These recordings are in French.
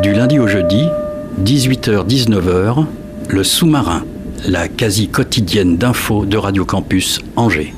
Du lundi au jeudi, 18h-19h, le sous-marin, la quasi quotidienne d'infos de Radio Campus Angers.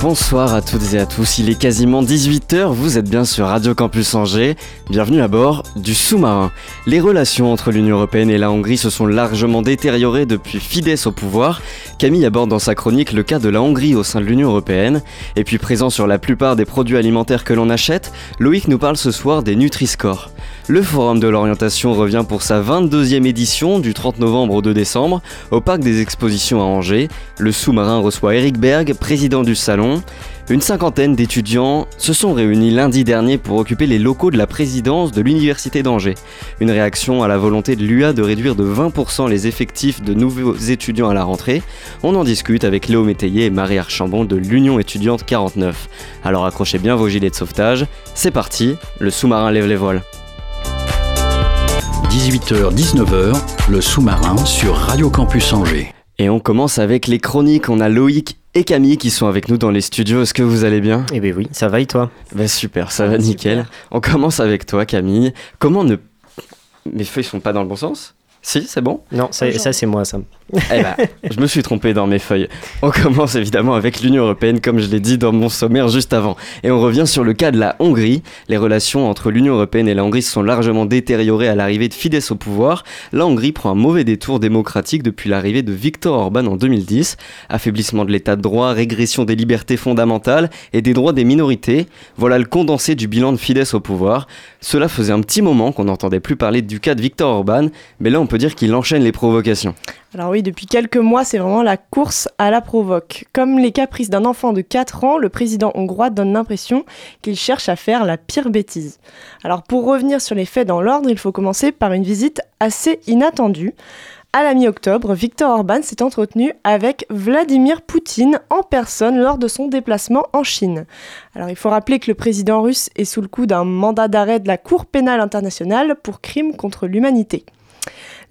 Bonsoir à toutes et à tous, il est quasiment 18h, vous êtes bien sur Radio Campus Angers, bienvenue à bord du sous-marin. Les relations entre l'Union Européenne et la Hongrie se sont largement détériorées depuis Fidesz au pouvoir. Camille aborde dans sa chronique le cas de la Hongrie au sein de l'Union Européenne, et puis présent sur la plupart des produits alimentaires que l'on achète, Loïc nous parle ce soir des Nutri-Score. Le Forum de l'orientation revient pour sa 22e édition du 30 novembre au 2 décembre au Parc des Expositions à Angers. Le sous-marin reçoit Eric Berg, président du salon. Une cinquantaine d'étudiants se sont réunis lundi dernier pour occuper les locaux de la présidence de l'Université d'Angers. Une réaction à la volonté de l'UA de réduire de 20% les effectifs de nouveaux étudiants à la rentrée. On en discute avec Léo Métayer et Marie Archambon de l'Union étudiante 49. Alors accrochez bien vos gilets de sauvetage. C'est parti, le sous-marin lève les voiles. 18h-19h, le sous-marin sur Radio Campus Angers. Et on commence avec les chroniques. On a Loïc et Camille qui sont avec nous dans les studios. Est-ce que vous allez bien? Eh ben oui, ça va et toi? Bah super, ça va nickel. On commence avec toi Camille. Comment ne... Mes feuilles sont pas dans le bon sens? Si, c'est bon Non, ça, ça c'est moi ça. Eh ben, je me suis trompé dans mes feuilles. On commence évidemment avec l'Union Européenne, comme je l'ai dit dans mon sommaire juste avant. Et on revient sur le cas de la Hongrie. Les relations entre l'Union Européenne et la Hongrie se sont largement détériorées à l'arrivée de Fidesz au pouvoir. La Hongrie prend un mauvais détour démocratique depuis l'arrivée de Viktor Orban en 2010. Affaiblissement de l'état de droit, régression des libertés fondamentales et des droits des minorités. Voilà le condensé du bilan de Fidesz au pouvoir. Cela faisait un petit moment qu'on n'entendait plus parler du cas de Viktor Orban, mais là on peut dire qu'il enchaîne les provocations. Alors oui, depuis quelques mois, c'est vraiment la course à la provoque. Comme les caprices d'un enfant de 4 ans, le président hongrois donne l'impression qu'il cherche à faire la pire bêtise. Alors pour revenir sur les faits dans l'ordre, il faut commencer par une visite assez inattendue. À la mi-octobre, Viktor Orban s'est entretenu avec Vladimir Poutine en personne lors de son déplacement en Chine. Alors il faut rappeler que le président russe est sous le coup d'un mandat d'arrêt de la Cour pénale internationale pour crimes contre l'humanité.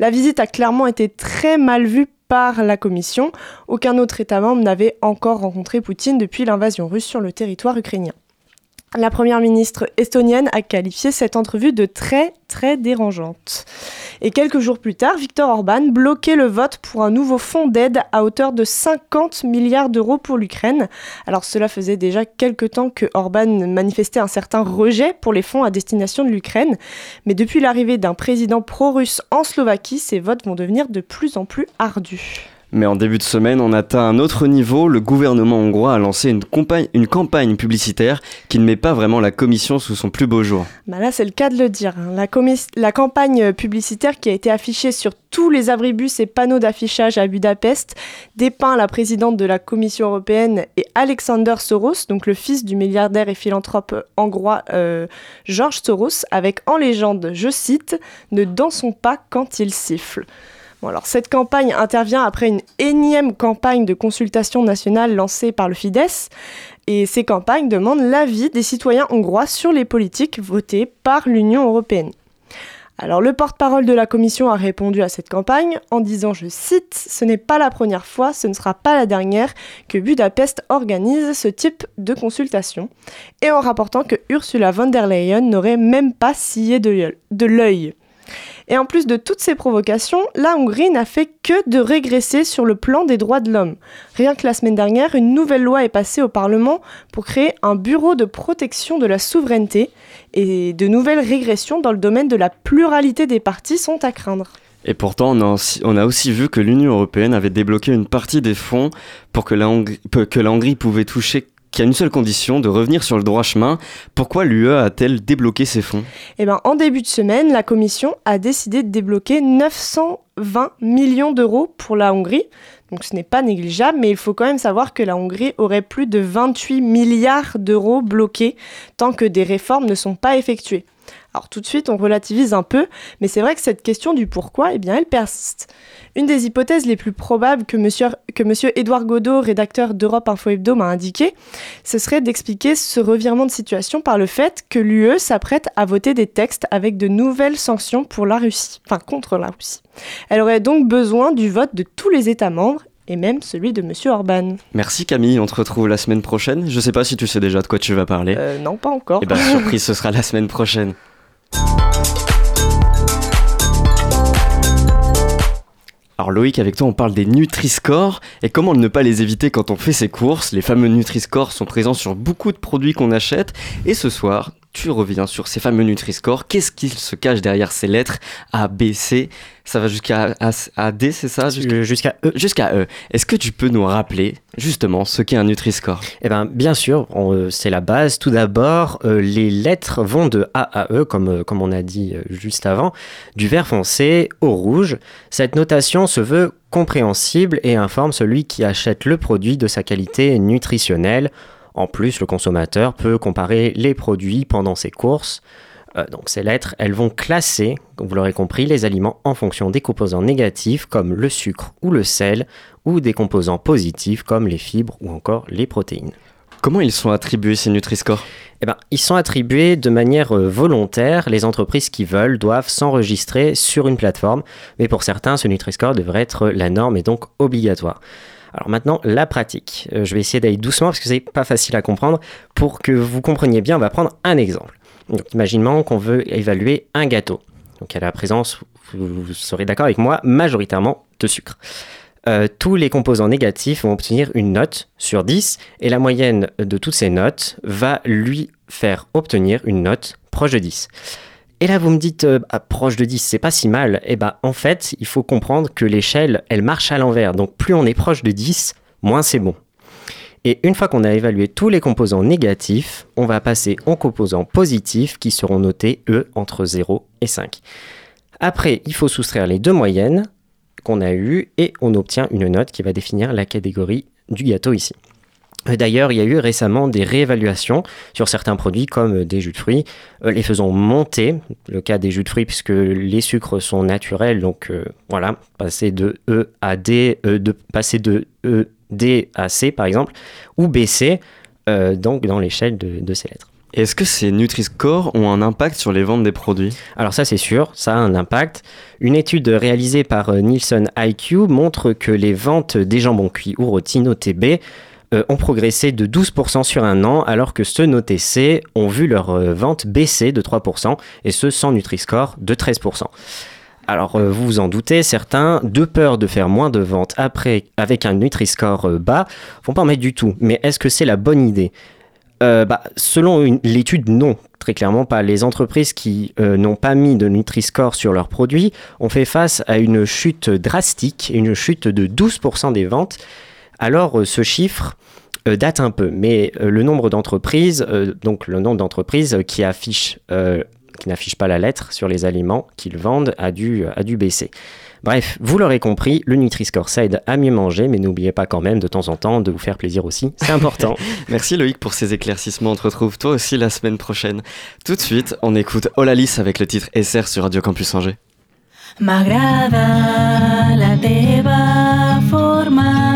La visite a clairement été très mal vue par la Commission. Aucun autre État membre n'avait encore rencontré Poutine depuis l'invasion russe sur le territoire ukrainien. La première ministre estonienne a qualifié cette entrevue de très très dérangeante. Et quelques jours plus tard, Viktor Orban bloquait le vote pour un nouveau fonds d'aide à hauteur de 50 milliards d'euros pour l'Ukraine. Alors cela faisait déjà quelques temps que Orban manifestait un certain rejet pour les fonds à destination de l'Ukraine, mais depuis l'arrivée d'un président pro-russe en Slovaquie, ces votes vont devenir de plus en plus ardus. Mais en début de semaine, on atteint un autre niveau. Le gouvernement hongrois a lancé une, campagne, publicitaire qui ne met pas vraiment la commission sous son plus beau jour. Bah là, c'est le cas de le dire. hein. La, campagne publicitaire qui a été affichée sur tous les abribus et panneaux d'affichage à Budapest dépeint la présidente de la Commission européenne et Alexander Soros, donc le fils du milliardaire et philanthrope hongrois euh, George Soros, avec en légende, je cite, Ne dansons pas quand il siffle. Cette campagne intervient après une énième campagne de consultation nationale lancée par le Fidesz. Et ces campagnes demandent l'avis des citoyens hongrois sur les politiques votées par l'Union européenne. Alors le porte-parole de la Commission a répondu à cette campagne en disant, je cite, Ce n'est pas la première fois, ce ne sera pas la dernière que Budapest organise ce type de consultation, et en rapportant que Ursula von der Leyen n'aurait même pas scié de l'œil. Et en plus de toutes ces provocations, la Hongrie n'a fait que de régresser sur le plan des droits de l'homme. Rien que la semaine dernière, une nouvelle loi est passée au Parlement pour créer un bureau de protection de la souveraineté et de nouvelles régressions dans le domaine de la pluralité des partis sont à craindre. Et pourtant, on a, aussi, vu que l'Union européenne avait débloqué une partie des fonds pour que la Hongrie pouvait toucher qu'à une seule condition, de revenir sur le droit chemin. Pourquoi l'UE a-t-elle débloqué ces fonds? Eh ben, en début de semaine, la Commission a décidé de débloquer 920 millions d'euros pour la Hongrie. Donc ce n'est pas négligeable, mais il faut quand même savoir que la Hongrie aurait plus de 28 milliards d'euros bloqués tant que des réformes ne sont pas effectuées. Alors tout de suite, on relativise un peu, mais c'est vrai que cette question du pourquoi, eh bien, elle persiste. Une des hypothèses les plus probables que monsieur, que monsieur Édouard Godot, rédacteur d'Europe Info Hebdo, m'a indiqué, ce serait d'expliquer ce revirement de situation par le fait que l'UE s'apprête à voter des textes avec de nouvelles sanctions pour la Russie, enfin contre la Russie. Elle aurait donc besoin du vote de tous les États membres et même celui de Monsieur Orban. Merci Camille, on te retrouve la semaine prochaine. Je sais pas si tu sais déjà de quoi tu vas parler. Euh, non, pas encore. Eh ben, surprise, ce sera la semaine prochaine. Alors Loïc, avec toi, on parle des Nutri-Score et comment ne pas les éviter quand on fait ses courses? Les fameux Nutri-Score sont présents sur beaucoup de produits qu'on achète. Et ce soir, tu reviens sur ces fameux Nutri-Score. Qu'est-ce qu'il se cache derrière ces lettres A, B, C? Ça va jusqu'à A, D, c'est ça? Jusqu'à E. Jusqu'à E. Est-ce que tu peux nous rappeler justement ce qu'est un Nutri-Score? Eh bien, bien sûr, euh, c'est la base. Tout d'abord, euh, les lettres vont de A à E, comme, euh, comme on a dit juste avant, du vert foncé au rouge. Cette notation se veut compréhensible et informe celui qui achète le produit de sa qualité nutritionnelle en plus, le consommateur peut comparer les produits pendant ses courses. Euh, donc ces lettres, elles vont classer, comme vous l'aurez compris, les aliments en fonction des composants négatifs comme le sucre ou le sel, ou des composants positifs comme les fibres ou encore les protéines. Comment ils sont attribués ces Nutri-Score? Eh ben, Ils sont attribués de manière euh, volontaire. Les entreprises qui veulent doivent s'enregistrer sur une plateforme, mais pour certains, ce Nutri-Score devrait être la norme et donc obligatoire. Alors maintenant, la pratique. Euh, je vais essayer d'aller doucement parce que c'est pas facile à comprendre. Pour que vous compreniez bien, on va prendre un exemple. Donc, imaginons qu'on veut évaluer un gâteau. Donc, a la présence, vous, serez d'accord avec moi, majoritairement de sucre. Euh, tous les composants négatifs vont obtenir une note sur 10 et la moyenne de toutes ces notes va lui faire obtenir une note proche de 10. Et là, vous me dites, euh, ah, proche de 10, c'est pas si mal. Eh bien, en fait, il faut comprendre que l'échelle, elle marche à l'envers. Donc, plus on est proche de 10, moins c'est bon. Et une fois qu'on a évalué tous les composants négatifs, on va passer aux composants positifs qui seront notés, eux, entre 0 et 5. Après, il faut soustraire les deux moyennes qu'on a eues et on obtient une note qui va définir la catégorie du gâteau ici. Euh, d'ailleurs, il y a eu récemment des réévaluations sur certains produits comme euh, des jus de fruits, euh, les faisant monter, le cas des jus de fruits puisque les sucres sont naturels, donc voilà, passer de E à D, de, passer de E, D à C par exemple, ou baisser donc dans l'échelle de, de, ces lettres. Est-ce que ces Nutri-Score ont un impact sur les ventes des produits? Alors ça c'est sûr, ça a un impact. Une étude réalisée par Nielsen IQ montre que les ventes des jambons cuits ou rôtis notés B euh, ont progressé de 12% sur un an, alors que ceux notés C ont vu leur euh, vente baisser de 3%, et ceux sans Nutri-Score de 13%. Alors euh, vous vous en doutez, certains, de peur de faire moins de ventes après avec un Nutri-Score bas, vont pas en mettre du tout. Mais est-ce que c'est la bonne idée? Bah, Selon l'étude, non. Très clairement pas. Les entreprises qui n'ont pas mis de Nutri-Score sur leurs produits ont fait face à une chute drastique, une chute de 12% des ventes. Alors ce chiffre, euh, date un peu, mais euh, le nombre d'entreprises, euh, donc le nombre d'entreprises qui affichent, qui n'affichent pas la lettre sur les aliments qu'ils vendent a dû, a dû baisser. Bref, vous l'aurez compris, le Nutri-Score, ça aide à mieux manger, mais n'oubliez pas quand même de temps en temps de vous faire plaisir aussi, c'est important. Merci Loïc pour ces éclaircissements, on te retrouve toi aussi la semaine prochaine. Tout de suite, on écoute Olalis avec le titre SR sur Radio Campus Angers. M'agrada la teva forma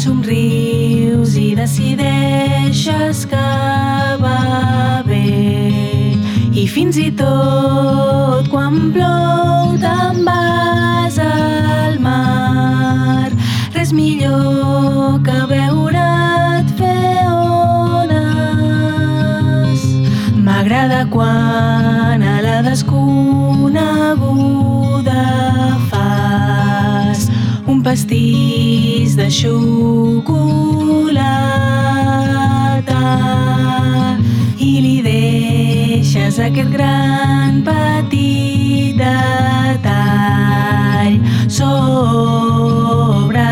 somrius i decideixes que va bé. I fins i tot quan plou te'n vas al mar. Res millor que veure't fer ones. M'agrada quan a la desconeguda fas un pastís de xocolata i li deixes aquest gran petit detall sobre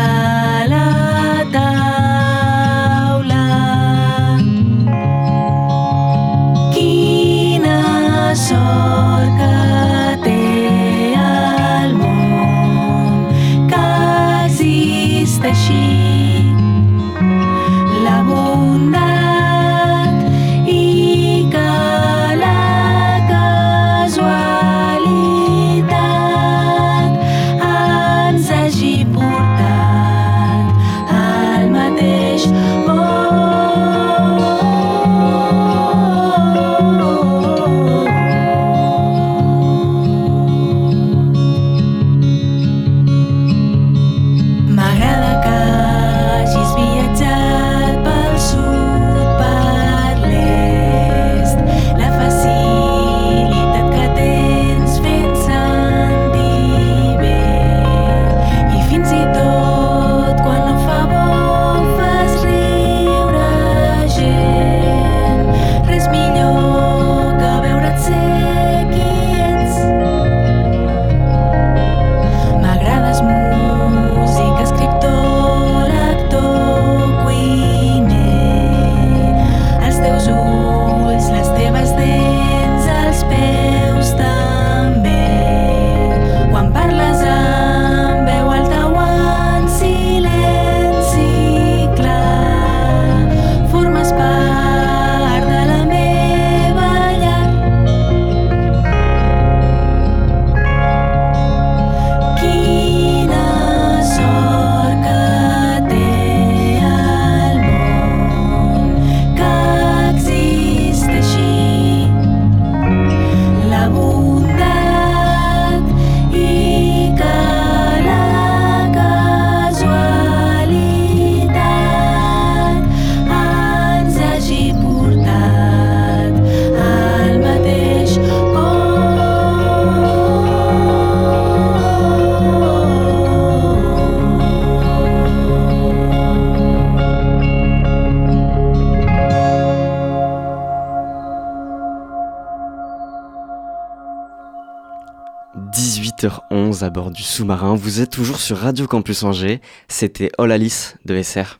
18h11 à bord du sous-marin. Vous êtes toujours sur Radio Campus Angers. C'était All Alice de SR.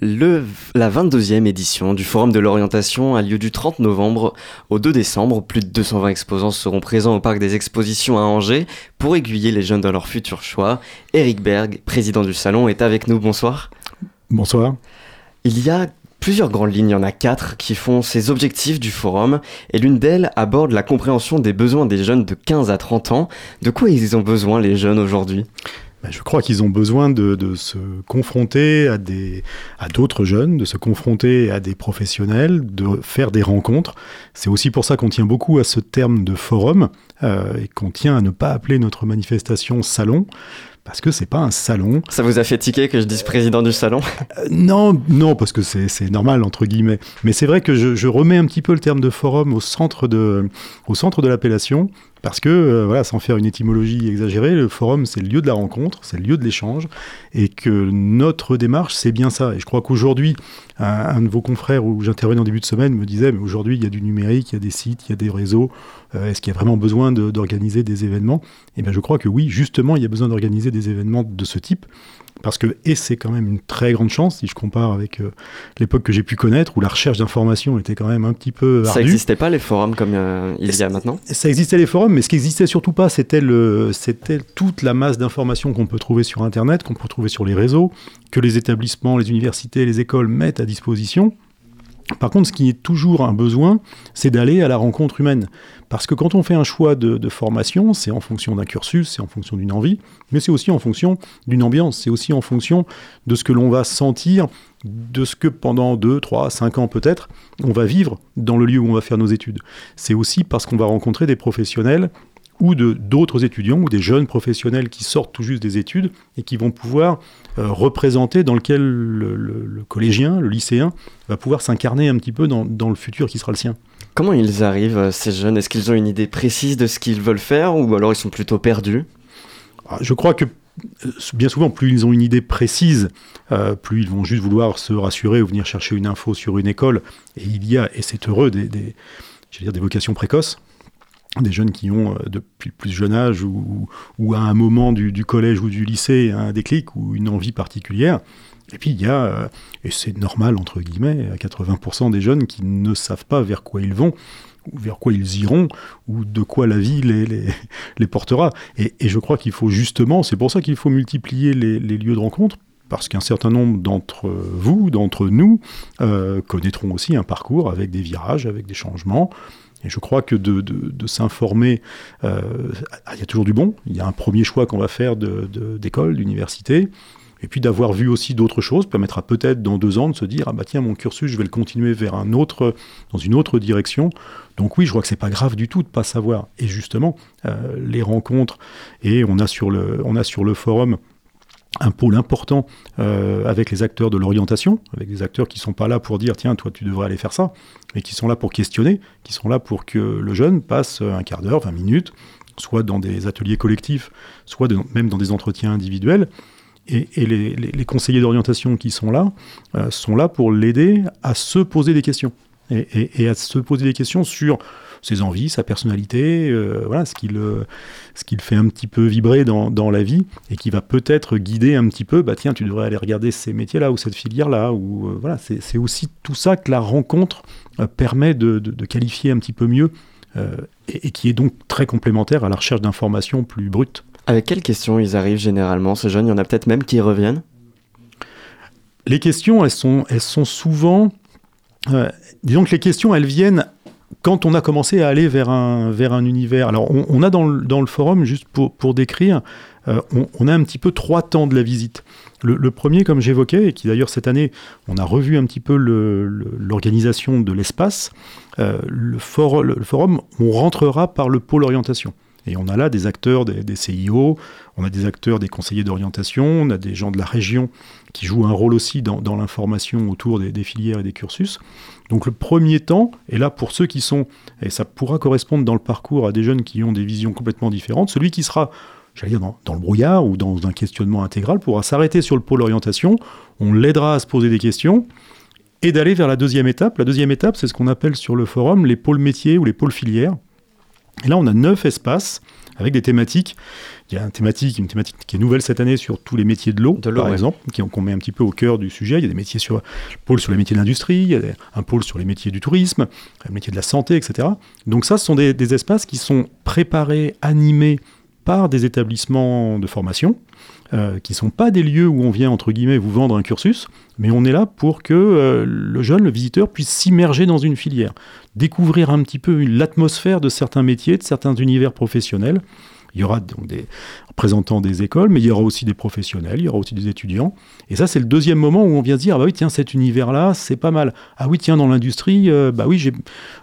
Le, la 22e édition du Forum de l'orientation a lieu du 30 novembre au 2 décembre. Plus de 220 exposants seront présents au parc des expositions à Angers pour aiguiller les jeunes dans leur futur choix. Eric Berg, président du salon, est avec nous. Bonsoir. Bonsoir. Il y a plusieurs grandes lignes, il y en a quatre qui font ces objectifs du forum, et l'une d'elles aborde la compréhension des besoins des jeunes de 15 à 30 ans. De quoi ils ont besoin les jeunes aujourd'hui? Ben, Je crois qu'ils ont besoin de, de se confronter à des à d'autres jeunes, de se confronter à des professionnels, de faire des rencontres. C'est aussi pour ça qu'on tient beaucoup à ce terme de forum euh, et qu'on tient à ne pas appeler notre manifestation salon parce que c'est pas un salon. Ça vous a fait tiquer que je dise président du salon? Euh, non, non, parce que c'est normal entre guillemets. Mais c'est vrai que je, je remets un petit peu le terme de forum au centre de au centre de l'appellation. Parce que, euh, voilà, sans faire une étymologie exagérée, le forum, c'est le lieu de la rencontre, c'est le lieu de l'échange, et que notre démarche, c'est bien ça. Et je crois qu'aujourd'hui, un, un de vos confrères où j'intervenais en début de semaine me disait, mais aujourd'hui, il y a du numérique, il y a des sites, il y a des réseaux, est-ce qu'il y a vraiment besoin de- d'organiser des événements? Eh bien, je crois que oui, justement, il y a besoin d'organiser des événements de ce type, parce que, et c'est quand même une très grande chance, si je compare avec euh, l'époque que j'ai pu connaître, où la recherche d'informations était quand même un petit peu Ça ardue. n'existait pas les forums comme euh, il y a maintenant? Ça existait les forums, mais ce qui existait surtout pas, c'était toute la masse d'informations qu'on peut trouver sur Internet, qu'on peut trouver sur les réseaux, que les établissements, les universités, les écoles mettent à disposition. Par contre, ce qui est toujours un besoin, c'est d'aller à la rencontre humaine. Parce que quand on fait un choix de, formation, c'est en fonction d'un cursus, c'est en fonction d'une envie, mais c'est aussi en fonction d'une ambiance, c'est aussi en fonction de ce que l'on va sentir, de ce que pendant 2, 3, 5 ans peut-être, on va vivre dans le lieu où on va faire nos études. C'est aussi parce qu'on va rencontrer des professionnels ou de d'autres étudiants ou des jeunes professionnels qui sortent tout juste des études et qui vont pouvoir euh, représenter dans lequel le, le- le collégien, le lycéen, va pouvoir s'incarner un petit peu dans, dans le futur qui sera le sien. Comment ils arrivent, euh, ces jeunes? Est-ce qu'ils ont une idée précise de ce qu'ils veulent faire ou alors ils sont plutôt perdus? Ah, Je crois que euh, bien souvent, plus ils ont une idée précise, euh, plus ils vont juste vouloir se rassurer ou venir chercher une info sur une école. Et il y a, et c'est heureux, des, des, dire des vocations précoces, des jeunes qui ont, euh, depuis le plus jeune âge ou, ou à un moment du, collège ou du lycée, un déclic ou une envie particulière. Et puis il y a, euh, et c'est normal entre guillemets, à 80% des jeunes qui ne savent pas vers quoi ils vont, ou vers quoi ils iront, ou de quoi la vie les, les, les portera. Et, et je crois qu'il faut justement, c'est pour ça qu'il faut multiplier les, les lieux de rencontre, parce qu'un certain nombre d'entre vous, d'entre nous, euh, connaîtront aussi un parcours avec des virages, avec des changements. Et je crois que de, s'informer, euh, il y a toujours du bon. Il y a un premier choix qu'on va faire d'école, d'université. Et puis d'avoir vu aussi d'autres choses permettra peut-être dans deux ans de se dire ah bah tiens mon cursus je vais le continuer vers un autre dans une autre direction. Donc oui je crois que c'est pas grave du tout de pas savoir. Et justement euh, les rencontres et on a on a sur le forum un pôle important euh, avec les acteurs de l'orientation, avec des acteurs qui sont pas là pour dire tiens toi tu devrais aller faire ça, mais qui sont là pour questionner, qui sont là pour que le jeune passe un quart d'heure, 20 minutes, soit dans des ateliers collectifs, soit même dans des entretiens individuels. Et, les, conseillers d'orientation qui sont là euh, sont là pour l'aider à se poser des questions et, à se poser des questions sur ses envies, sa personnalité, euh, voilà, ce qu'il euh, ce qu'il fait un petit peu vibrer dans, dans la vie et qui va peut-être guider un petit peu, bah tiens, tu devrais aller regarder ces métiers-là ou cette filière-là, ou euh, voilà, c'est aussi tout ça que la rencontre permet de, de, de, qualifier un petit peu mieux et, et, qui est donc très complémentaire à la recherche d'informations plus brutes. Avec quelles questions ils arrivent généralement, ces jeunes? Il y en a peut-être même qui reviennent? Les questions, elles sont, elles sont souvent... Euh, disons que les questions, elles viennent quand on a commencé à aller vers un, vers un univers. Alors, on, a dans le, dans le, forum, juste pour, pour décrire, euh, on, a un petit peu trois temps de la visite. Le, premier, comme j'évoquais, et qui d'ailleurs cette année, on a revu un petit peu l'organisation de l'espace, euh, le, for, le forum, on rentrera par le pôle orientation. Et on a là des acteurs des, CIO, on a des acteurs des conseillers d'orientation, on a des gens de la région qui jouent un rôle aussi dans, l'information autour des, filières et des cursus. Donc le premier temps, et là pour ceux qui sont, et ça pourra correspondre dans le parcours à des jeunes qui ont des visions complètement différentes, celui qui sera, j'allais dire, dans, dans, le brouillard ou dans un questionnement intégral pourra s'arrêter sur le pôle orientation, on l'aidera à se poser des questions, et d'aller vers la deuxième étape. La deuxième étape, c'est ce qu'on appelle sur le forum les pôles métiers ou les pôles filières. Et là, on a neuf espaces avec des thématiques. Il y a une thématique, une thématique qui est nouvelle cette année sur tous les métiers de l'eau, par ouais. exemple, qui- qu'on met un petit peu au cœur du sujet. Il y a des métiers sur, un pôle sur les métiers de l'industrie, il y a un pôle sur les métiers du tourisme, les métiers de la santé, etc. Donc ça, ce sont des, des espaces qui sont préparés, animés par des établissements de formation, euh, qui sont pas des lieux où on vient, entre guillemets, vous vendre un cursus, mais on est là pour que euh, le jeune, le visiteur, puisse s'immerger dans une filière, découvrir un petit peu l'atmosphère de certains métiers, de certains univers professionnels. Il y aura donc des représentants des écoles, mais il y aura aussi des professionnels, il y aura aussi des étudiants. Et ça, c'est le deuxième moment où on vient se dire, ah bah oui, tiens, cet univers-là, c'est pas mal. Ah oui, tiens, dans l'industrie, euh, bah oui, je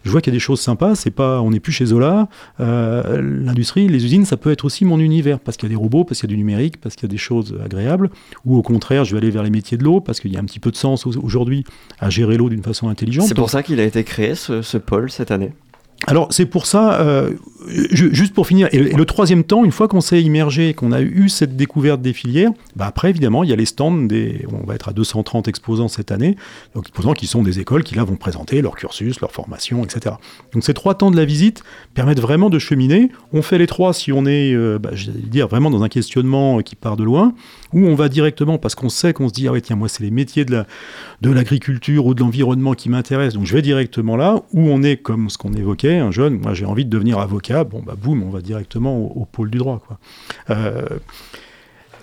vois qu'il y a des choses sympas. C'est pas, on n'est plus chez Zola. Euh, l'industrie, les usines, ça peut être aussi mon univers parce qu'il y a des robots, parce qu'il y a du numérique, parce qu'il y a des choses agréables. Ou au contraire, je vais aller vers les métiers de l'eau parce qu'il y a un petit peu de sens au- aujourd'hui à gérer l'eau d'une façon intelligente. C'est pour ça qu'il a été créé ce, ce pôle cette année. Alors c'est pour ça, euh, ju- juste pour finir, et le, et le troisième temps, une fois qu'on s'est immergé, qu'on a eu cette découverte des filières, bah après évidemment il y a les stands, des, on va être à 230 exposants cette année, donc exposants qui sont des écoles qui là vont présenter leur cursus, leur formation, etc. Donc ces trois temps de la visite permettent vraiment de cheminer. On fait les trois si on est, euh, bah, je vais dire vraiment dans un questionnement qui part de loin, ou on va directement parce qu'on sait qu'on se dit ah ouais tiens moi c'est les métiers de la de l'agriculture ou de l'environnement qui m'intéressent, donc je vais directement là, où on est comme ce qu'on évoquait, un jeune, moi j'ai envie de devenir avocat, bon bah boum, on va directement au, au pôle du droit. Quoi. Euh,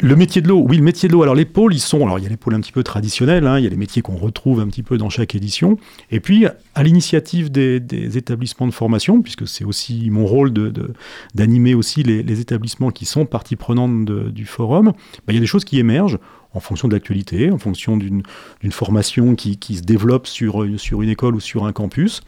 le métier de l'eau, oui, le métier de l'eau. Alors les pôles, ils sont, alors il y a les pôles un petit peu traditionnels, hein, il y a les métiers qu'on retrouve un petit peu dans chaque édition, et puis à l'initiative des, établissements de formation, puisque c'est aussi mon rôle de- de- d'animer aussi les, établissements qui sont partie prenante du forum, bah, il y a des choses qui émergent en fonction de l'actualité, en fonction d'une formation qui, qui se développe sur, sur une école ou sur un campus.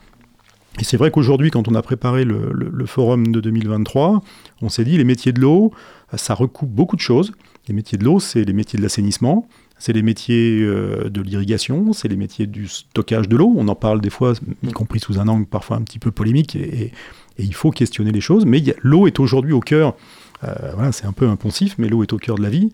Et c'est vrai qu'aujourd'hui, quand on a préparé le- le forum de 2023, on s'est dit les métiers de l'eau, ça recoupe beaucoup de choses. Les métiers de l'eau, c'est les métiers de l'assainissement, c'est les métiers euh, de l'irrigation, c'est les métiers du stockage de l'eau. On en parle des fois, y compris sous un angle parfois un petit peu polémique, et, et- et il faut questionner les choses. Mais l'eau est aujourd'hui au cœur, euh, voilà, c'est un peu impensif, mais l'eau est au cœur de la vie.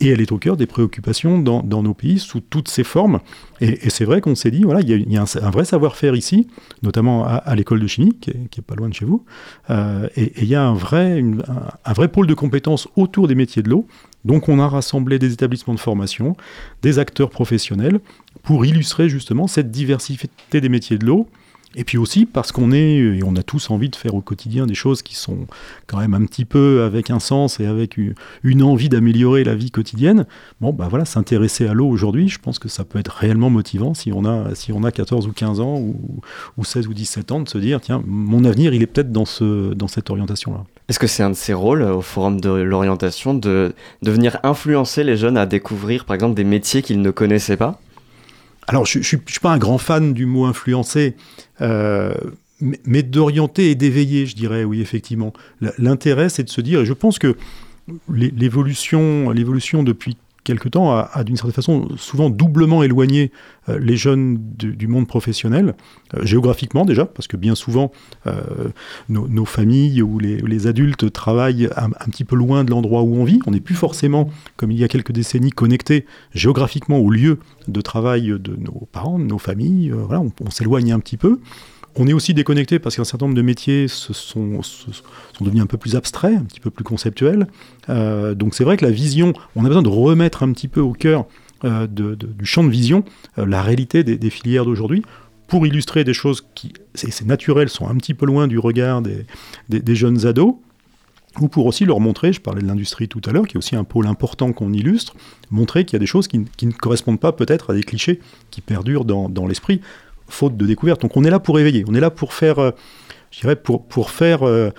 Et elle est au cœur des préoccupations dans, dans nos pays sous toutes ses formes. Et, et c'est vrai qu'on s'est dit, voilà, il y a, il y a un, un vrai savoir-faire ici, notamment à, à l'école de chimie, qui est, qui est pas loin de chez vous. Euh, et, et il y a un vrai, une- un, un vrai pôle de compétences autour des métiers de l'eau. Donc on a rassemblé des établissements de formation, des acteurs professionnels, pour illustrer justement cette diversité des métiers de l'eau. Et puis aussi parce qu'on est, et on a tous envie de faire au quotidien des choses qui sont quand même un petit peu avec un sens et avec une, envie d'améliorer la vie quotidienne. Bon, bah voilà, s'intéresser à l'eau aujourd'hui, je pense que ça peut être réellement motivant si on a, si on a 14 ou 15 ans ou, ou 16 ou 17 ans de se dire, tiens, mon avenir, il est peut-être dans, ce, dans cette orientation-là. Est-ce que c'est un de ses rôles euh, au Forum de l'orientation de, de venir influencer les jeunes à découvrir par exemple des métiers qu'ils ne connaissaient pas? Alors, je ne suis, pas un grand fan du mot influencer, euh, mais, d'orienter et d'éveiller, je dirais, oui, effectivement. L'intérêt, c'est de se dire, et je pense que l'é- l'évolution l'évolution depuis quelque temps a, d'une certaine façon souvent doublement éloigné euh, les jeunes du, monde professionnel, euh, géographiquement déjà, parce que bien souvent euh, nos, familles ou les, adultes travaillent un, petit peu loin de l'endroit où on vit. On n'est plus forcément, comme il y a quelques décennies, connectés géographiquement au lieu de travail de nos parents, de nos familles. Voilà, on s'éloigne un petit peu. On est aussi déconnecté parce qu'un certain nombre de métiers se sont, sont devenus un peu plus abstraits, un petit peu plus conceptuels. Euh, donc c'est vrai que la vision, on a besoin de remettre un petit peu au cœur euh, du champ de vision euh, la réalité des, filières d'aujourd'hui pour illustrer des choses qui, c'est naturel, sont un petit peu loin du regard des, jeunes ados, ou pour aussi leur montrer, je parlais de l'industrie tout à l'heure, qui est aussi un pôle important qu'on illustre, montrer qu'il y a des choses qui, ne correspondent pas peut-être à des clichés qui perdurent dans l'esprit, faute de découverte. Donc on est là pour éveiller, on est là pour faire, euh, je dirais, pour, pour faire euh,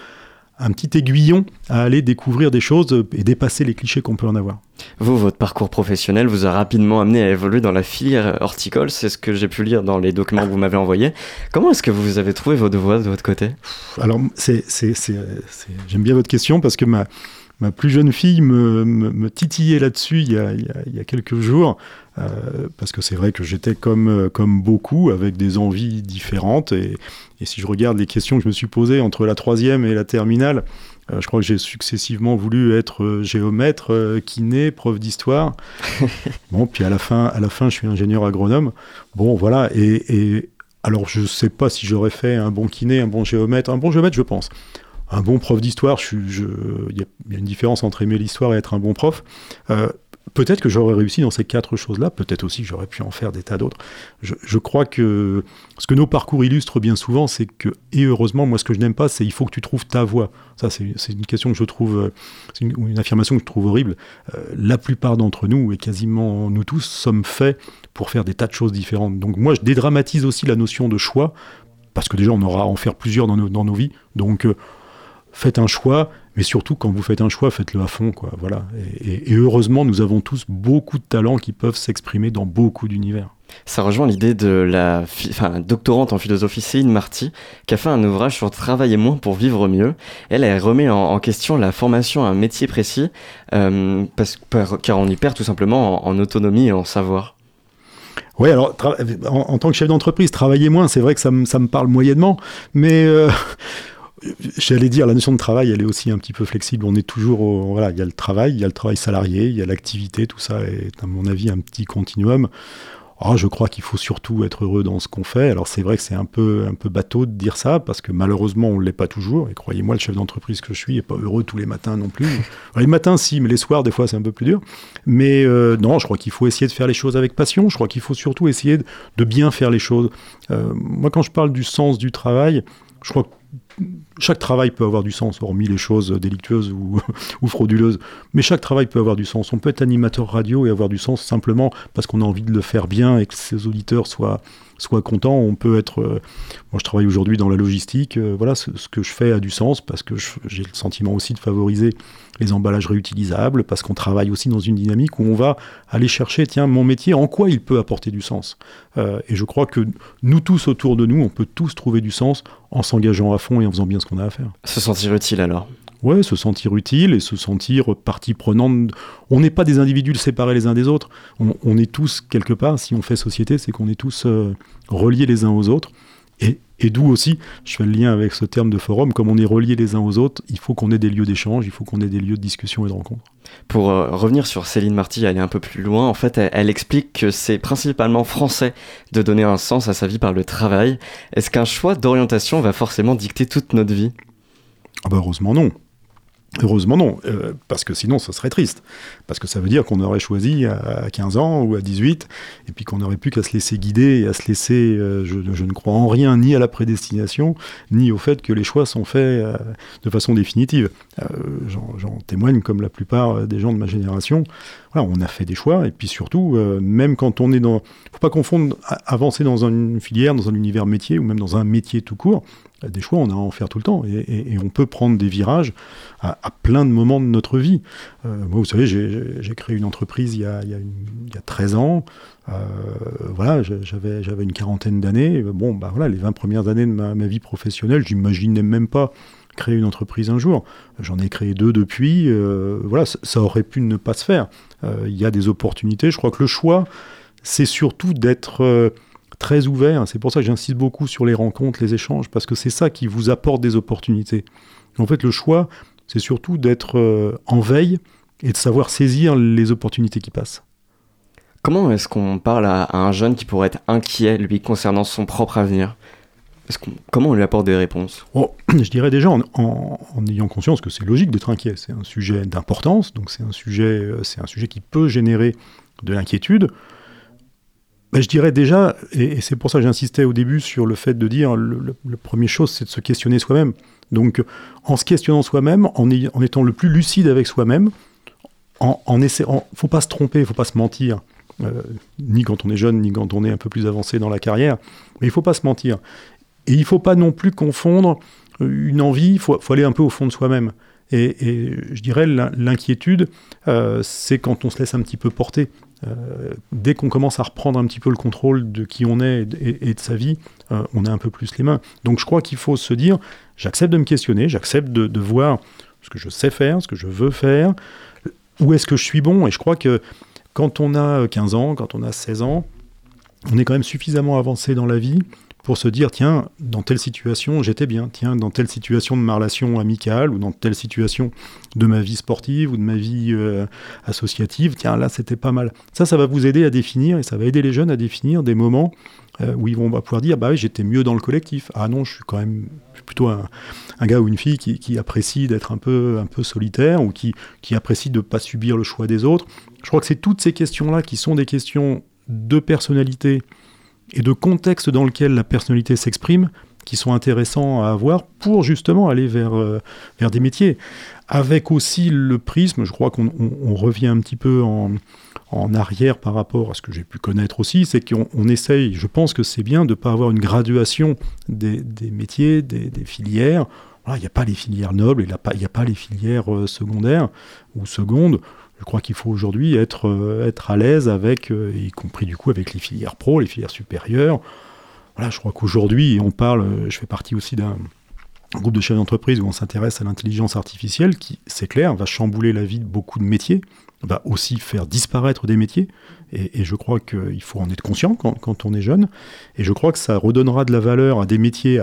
un petit aiguillon à aller découvrir des choses et dépasser les clichés qu'on peut en avoir. Vous, votre parcours professionnel vous a rapidement amené à évoluer dans la filière horticole, c'est ce que j'ai pu lire dans les documents que vous m'avez envoyés. Comment est-ce que vous avez trouvé votre voie de votre côté? Alors, c'est, c'est, c'est, c'est- j'aime bien votre question parce que ma, ma plus jeune fille me, me, me titillait là-dessus il il, y a, il y a quelques jours. Euh, parce que c'est vrai que j'étais comme, euh, comme beaucoup, avec des envies différentes. Et, et si je regarde les questions que je me suis posées entre la troisième et la terminale, euh, je crois que j'ai successivement voulu être géomètre, kiné, prof d'histoire. bon, puis à la fin, à la fin, je suis ingénieur agronome. Bon, voilà. Et, et alors, je sais pas si j'aurais fait un bon kiné, un bon géomètre, un bon géomètre, je pense. Un bon prof d'histoire, je suis- je- il y, a- il y a une différence entre aimer l'histoire et être un bon prof. Euh, Peut-être que j'aurais réussi dans ces quatre choses-là, peut-être aussi que j'aurais pu en faire des tas d'autres. Je, crois que ce que nos parcours illustrent bien souvent, c'est que, et heureusement, moi ce que je n'aime pas, c'est il faut que tu trouves ta voie. Ça, c'est une question que je trouve, euh, c'est une affirmation que je trouve horrible. Euh, la plupart d'entre nous, et quasiment nous tous, sommes faits pour faire des tas de choses différentes. Donc moi, je dédramatise aussi la notion de choix, parce que déjà, on aura à en faire plusieurs dans nos, dans nos vies. Donc, euh, faites un choix, mais surtout, quand vous faites un choix, faites-le à fond, quoi. Voilà. Et, et- et heureusement, nous avons tous beaucoup de talents qui peuvent s'exprimer dans beaucoup d'univers. Ça rejoint l'idée de la enfin, doctorante en philosophie Céline Marty, qui a fait un ouvrage sur travailler moins pour vivre mieux. Elle, elle remet en, en question la formation à un métier précis, euh, parce, par- car on y perd tout simplement en, en autonomie et en savoir. Oui, alors en, en tant que chef d'entreprise, travailler moins, c'est vrai que ça, me- ça me parle moyennement, mais euh, j'allais dire, la notion de travail, elle est aussi un petit peu flexible. On est toujours, au- voilà, il y a le travail, il y a le travail salarié, il y a l'activité, tout ça est, à mon avis, un petit continuum. Ah, je crois qu'il faut surtout être heureux dans ce qu'on fait. Alors c'est vrai que c'est un peu, un peu bateau de dire ça, parce que malheureusement, on ne l'est pas toujours. Et croyez-moi, le chef d'entreprise que je suis n'est pas heureux tous les matins non plus. Les matins, si, mais les soirs, des fois, c'est un peu plus dur. Mais euh, non, je crois qu'il faut essayer de faire les choses avec passion. Je crois qu'il faut surtout essayer de, de bien faire les choses. Euh, moi, quand je parle du sens du travail, je crois que chaque travail peut avoir du sens, hormis les choses délictueuses ou, frauduleuses. Mais chaque travail peut avoir du sens. On peut être animateur radio et avoir du sens simplement parce qu'on a envie de le faire bien et que ses auditeurs soient, soient contents. On peut être. euh, moi, je travaille aujourd'hui dans la logistique. euh, voilà, ce, que je fais a du sens parce que j'ai le sentiment aussi de favoriser les emballages réutilisables, parce qu'on travaille aussi dans une dynamique où on va aller chercher, tiens, mon métier, en quoi il peut apporter du sens? Euh, et je crois que nous tous autour de nous, on peut tous trouver du sens en s'engageant à fond et en faisant bien ce qu'on a à faire. Se sentir utile alors. Ouais, se sentir utile et se sentir partie prenante. On n'est pas des individus séparés les uns des autres. On, on est tous quelque part, si on fait société, c'est qu'on est tous euh, reliés les uns aux autres. Et, et d'où aussi, je fais le lien avec ce terme de forum, comme on est reliés les uns aux autres, il faut qu'on ait des lieux d'échange, il faut qu'on ait des lieux de discussion et de rencontre. Pour euh, revenir sur Céline Marty, aller un peu plus loin, en fait, elle, elle explique que c'est principalement français de donner un sens à sa vie par le travail. Est-ce qu'un choix d'orientation va forcément dicter toute notre vie? Ah bah heureusement non. Heureusement non, euh, parce que sinon ça serait triste. Parce que ça veut dire qu'on aurait choisi à 15 ans ou à 18, et puis qu'on n'aurait plus qu'à se laisser guider et à se laisser... euh, je, ne crois en rien, ni à la prédestination, ni au fait que les choix sont faits euh, de façon définitive. J'en témoigne comme la plupart des gens de ma génération. On a fait des choix, et puis surtout, même quand on est dans... faut pas confondre avancer dans une filière, dans un univers métier, ou même dans un métier tout court. Euh, Des choix, on a à en faire tout le temps, et, on peut prendre des virages à, plein de moments de notre vie. Euh, moi, vous savez, j'ai- créé une entreprise il y a, il y a une- il y a 13 ans. Euh, voilà, j'avais une quarantaine d'années. Bon, bah voilà, les 20 premières années de ma, vie professionnelle, j'imaginais même pas créer une entreprise un jour. J'en ai créé deux depuis. voilà, ça, aurait pu ne pas se faire. Il y a des opportunités. Je crois que le choix, c'est surtout d'être très ouvert. C'est pour ça que j'insiste beaucoup sur les rencontres, les échanges, parce que c'est ça qui vous apporte des opportunités. En fait, le choix, c'est surtout d'être euh, en veille et de savoir saisir les opportunités qui passent. Comment est-ce qu'on parle à, à un jeune qui pourrait être inquiet, lui, concernant son propre avenir? Comment on lui apporte des réponses? Bon, je dirais déjà en, en- en ayant conscience que c'est logique d'être inquiet. C'est un sujet d'importance, donc c'est un sujet, euh, c'est un sujet qui peut générer de l'inquiétude. Ben, je dirais déjà, et, c'est pour ça que j'insistais au début sur le fait de dire, le, le- le premier chose, c'est de se questionner soi-même. Donc, en se questionnant soi-même, en, étant le plus lucide avec soi-même, en, en essayant, faut pas se tromper, faut pas se mentir, euh, ni quand on est jeune, ni quand on est un peu plus avancé dans la carrière, mais il faut pas se mentir. Et il faut pas non plus confondre euh, une envie, il faut, aller un peu au fond de soi-même. Et, je dirais l'in- l'inquiétude, euh, c'est quand on se laisse un petit peu porter. Euh, dès qu'on commence à reprendre un petit peu le contrôle de qui on est et, de sa vie, euh, on a un peu plus les mains. Donc je crois qu'il faut se dire, j'accepte de me questionner, j'accepte de voir ce que je sais faire, ce que je veux faire, où est-ce que je suis bon? Et je crois que quand on a 15 ans, quand on a 16 ans, on est quand même suffisamment avancé dans la vie pour se dire, tiens, dans telle situation, j'étais bien, tiens, dans telle situation de ma relation amicale, ou dans telle situation de ma vie sportive, ou de ma vie euh, associative, tiens, là, c'était pas mal. Ça, ça va vous aider à définir, et ça va aider les jeunes à définir des moments euh, où ils vont pouvoir dire, bah j'étais mieux dans le collectif. Ah non, je suis quand même plutôt un, gars ou une fille qui, qui apprécie d'être un peu, un peu solitaire, ou qui, qui apprécie de ne pas subir le choix des autres. Je crois que c'est toutes ces questions-là qui sont des questions de personnalité, et de contexte dans lequel la personnalité s'exprime qui sont intéressants à avoir pour justement aller vers, euh, vers des métiers. Avec aussi le prisme, je crois qu'on on- on revient un petit peu en, en arrière par rapport à ce que j'ai pu connaître aussi, c'est qu'on on essaye, je pense que c'est bien de ne pas avoir une graduation des, métiers, des, filières. Il n'y a pas les filières nobles, il n'y a pas les filières euh, secondaires ou secondes. Je crois qu'il faut aujourd'hui être, euh, être à l'aise avec, euh, y compris du coup avec les filières pro, les filières supérieures. Voilà, je crois qu'aujourd'hui, on parle, euh, je fais partie aussi d'un groupe de chefs d'entreprise où on s'intéresse à l'intelligence artificielle qui, c'est clair, va chambouler la vie de beaucoup de métiers, va aussi faire disparaître des métiers. Et, je crois qu'il faut en être conscient quand, on est jeune. Et je crois que ça redonnera de la valeur à des métiers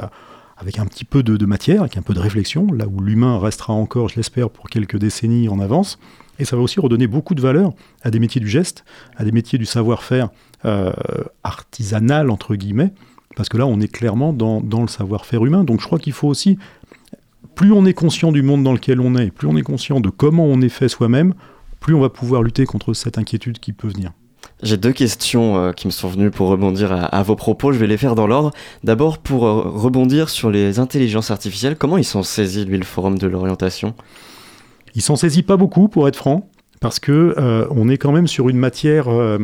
avec un petit peu de matière, avec un peu de réflexion, là où l'humain restera encore, je l'espère, pour quelques décennies en avance. Et ça va aussi redonner beaucoup de valeur à des métiers du geste, à des métiers du savoir-faire euh, artisanal, entre guillemets, parce que là, on est clairement dans, le savoir-faire humain. Donc je crois qu'il faut aussi, plus on est conscient du monde dans lequel on est, plus on est conscient de comment on est fait soi-même, plus on va pouvoir lutter contre cette inquiétude qui peut venir. J'ai deux questions euh, qui me sont venues pour rebondir à, à vos propos. Je vais les faire dans l'ordre. D'abord, pour euh, rebondir sur les intelligences artificielles, comment ils sont saisis, lui, le forum de l'orientation? Il s'en saisit pas beaucoup, pour être franc, parce que euh, on est quand même sur une matière. euh,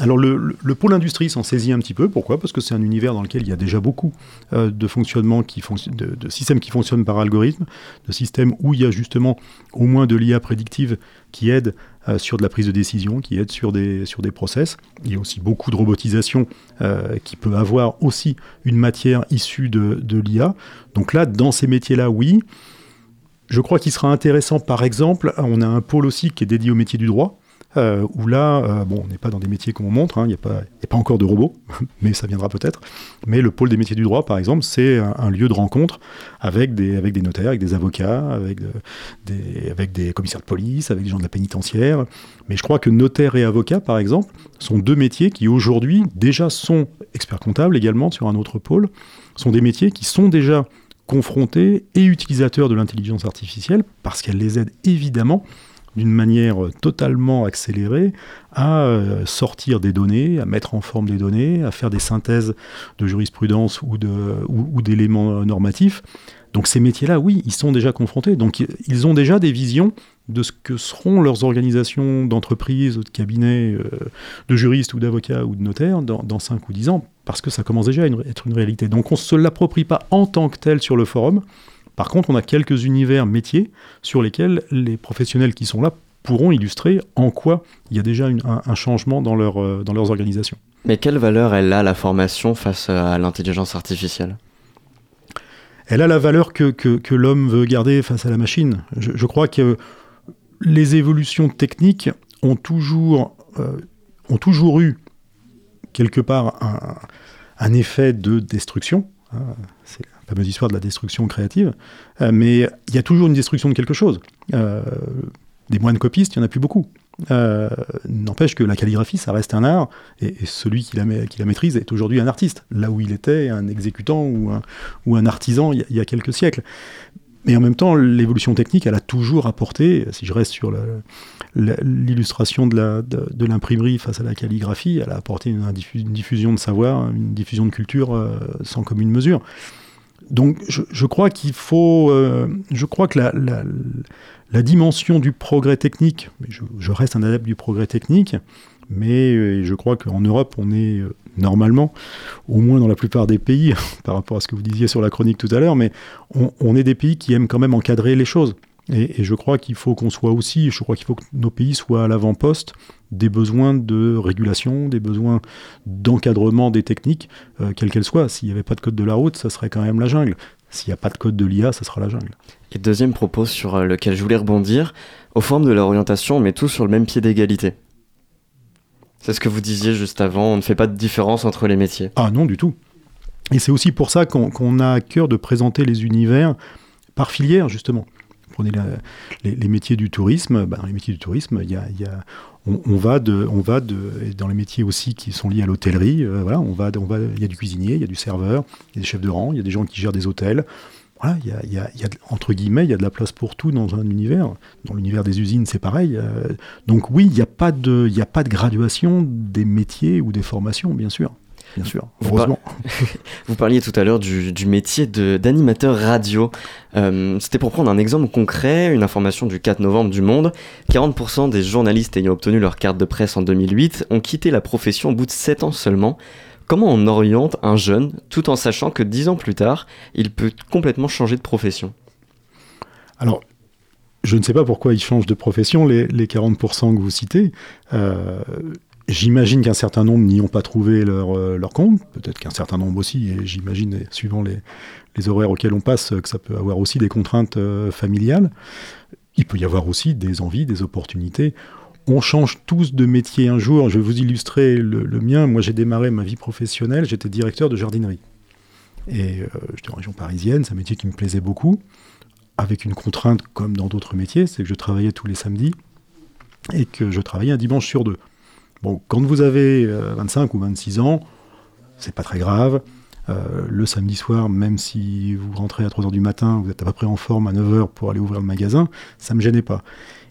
alors le, le- le pôle industrie s'en saisit un petit peu. Pourquoi? Parce que c'est un univers dans lequel il y a déjà beaucoup euh, de fonctionnements qui de, systèmes qui fonctionnent par algorithme, de systèmes où il y a justement au moins de l'IA prédictive qui aide sur de la prise de décision, qui aide sur des sur des process. Il y a aussi beaucoup de robotisation qui peut avoir aussi une matière issue de, de l'IA. Donc là, dans ces métiers-là, oui. Je crois qu'il sera intéressant, par exemple, on a un pôle aussi qui est dédié au métier du droit, euh, où là, euh, bon, on n'est pas dans des métiers qu'on montre, hein, il n'y a, pas- encore de robots, mais ça viendra peut-être. Mais le pôle des métiers du droit, par exemple, c'est un, lieu de rencontre avec des, notaires, avec des avocats, avec, de- des, avec des commissaires de police, avec des gens de la pénitentiaire. Mais je crois que notaire et avocat, par exemple, sont deux métiers qui aujourd'hui déjà sont experts comptables également sur un autre pôle, sont des métiers qui sont déjà confrontés et utilisateurs de l'intelligence artificielle parce qu'elle les aide évidemment d'une manière totalement accélérée à euh, sortir des données, à mettre en forme des données, à faire des synthèses de jurisprudence ou d'éléments normatifs. Donc ces métiers-là, oui, ils sont déjà confrontés. Donc ils ont déjà des visions de ce que seront leurs organisations d'entreprises, de cabinets, euh, de juristes ou d'avocats ou de notaires dans, dans 5 ou 10 ans, parce que ça commence déjà à une- être une réalité. Donc on ne se l'approprie pas en tant que tel sur le forum. Par contre, on a quelques univers métiers sur lesquels les professionnels qui sont là pourront illustrer en quoi il y a déjà une- un, un changement dans, leur, euh, dans leurs organisations. Mais quelle valeur elle a la formation face à l'intelligence artificielle? Elle a la valeur que, que- que l'homme veut garder face à la machine. Je, je crois que les évolutions techniques ont toujours, euh, ont toujours eu quelque part un, effet de destruction. hein. C'est la fameuse histoire de la destruction créative. Euh, mais il y a toujours une destruction de quelque chose. Euh, des moines copistes, il n'y en a plus beaucoup. Euh, N'empêche que la calligraphie, ça reste un art, et, celui qui la, maîtrise est aujourd'hui un artiste, là où il était un exécutant ou un, artisan il y a quelques siècles. Mais en même temps, l'évolution technique, elle a toujours apporté, si je reste sur l'illustration de l'imprimerie face à la calligraphie, elle a apporté une, diffu- une diffusion de savoir, une diffusion de culture euh, sans commune mesure. Donc je, crois qu'il faut, euh, je crois que la, dimension du progrès technique, je reste un adepte du progrès technique, mais euh, je crois qu'en Europe, on est euh, normalement, au moins dans la plupart des pays, par rapport à ce que vous disiez sur la chronique tout à l'heure, mais on, est des pays qui aiment quand même encadrer les choses. Et, je crois qu'il faut qu'on soit aussi, je crois qu'il faut que nos pays soient à l'avant-poste des besoins de régulation, des besoins d'encadrement des techniques, euh, quelles qu'elles soient. S'il n'y avait pas de code de la route, ça serait quand même la jungle. S'il n'y a pas de code de l'IA, ça sera la jungle. Et deuxième propos sur lequel je voulais rebondir, au forum de l'orientation, on met tous sur le même pied d'égalité. C'est ce que vous disiez juste avant, on ne fait pas de différence entre les métiers. Ah non, du tout. Et c'est aussi pour ça qu'on a à cœur de présenter les univers par filière, justement. Prenez les, métiers du tourisme. ben, dans les métiers du tourisme, y a, on, va de, on va de, dans les métiers aussi qui sont liés à l'hôtellerie, euh, voilà, on va, on va, il y a du cuisinier, il y a du serveur, il y a des chefs de rang, il y a des gens qui gèrent des hôtels. Voilà, il y a, y a- y entre guillemets, il y a de la place pour tout dans un univers. Dans l'univers des usines, c'est pareil. euh, donc oui, il n'y a pas de, y a pas de graduation des métiers ou des formations, bien sûr, bien sûr. Heureusement. Vous parliez tout à l'heure du, du métier d'animateur radio. Euh, C'était pour prendre un exemple concret, une information du 4 novembre du Monde. 40% des journalistes ayant obtenu leur carte de presse en 2008 ont quitté la profession au bout de 7 ans seulement. Comment on oriente un jeune tout en sachant que 10 ans plus tard, il peut complètement changer de profession? Alors, je ne sais pas pourquoi ils changent de profession, les, les 40% que vous citez. Euh, j'imagine qu'un certain nombre n'y ont pas trouvé leur, euh, compte, peut-être qu'un certain nombre aussi, et j'imagine, suivant les, les horaires auxquels on passe, que ça peut avoir aussi des contraintes euh, familiales. Il peut y avoir aussi des envies, des opportunités. On change tous de métier un jour. Je vais vous illustrer le, mien. Moi, j'ai démarré ma vie professionnelle, j'étais directeur de jardinerie. Et euh, j'étais en région parisienne, c'est un métier qui me plaisait beaucoup avec une contrainte comme dans d'autres métiers, c'est que je travaillais tous les samedis et que je travaillais un dimanche sur deux. Bon, quand vous avez euh, 25 ou 26 ans, c'est pas très grave. Euh, le samedi soir, même si vous rentrez à 3h du matin, vous êtes à peu près en forme à 9h pour aller ouvrir le magasin, ça me gênait pas.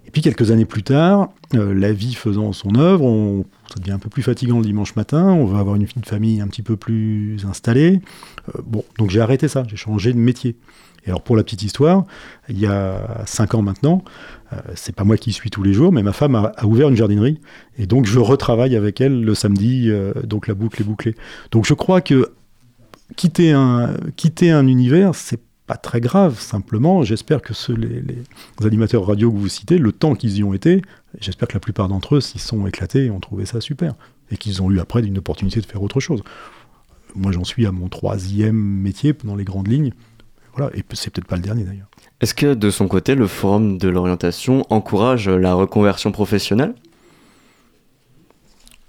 Et puis quelques années plus tard, euh, la vie faisant son œuvre, on, ça devient un peu plus fatigant le dimanche matin, on va avoir une vie de famille un petit peu plus installée. Euh, bon, donc j'ai arrêté ça, j'ai changé de métier. Et alors pour la petite histoire, il y a 5 ans maintenant, euh, c'est pas moi qui suis tous les jours, mais ma femme a, ouvert une jardinerie, et donc je retravaille avec elle le samedi, euh, donc la boucle est bouclée. Donc je crois que quitter un, quitter un univers, c'est très grave, simplement, j'espère que les, les animateurs radio que vous citez, le temps qu'ils y ont été, j'espère que la plupart d'entre eux s'y sont éclatés et ont trouvé ça super, et qu'ils ont eu après une opportunité de faire autre chose. Moi j'en suis à mon troisième métier dans les grandes lignes, voilà, et c'est peut-être pas le dernier d'ailleurs. Est-ce que de son côté, le Forum de l'orientation encourage la reconversion professionnelle?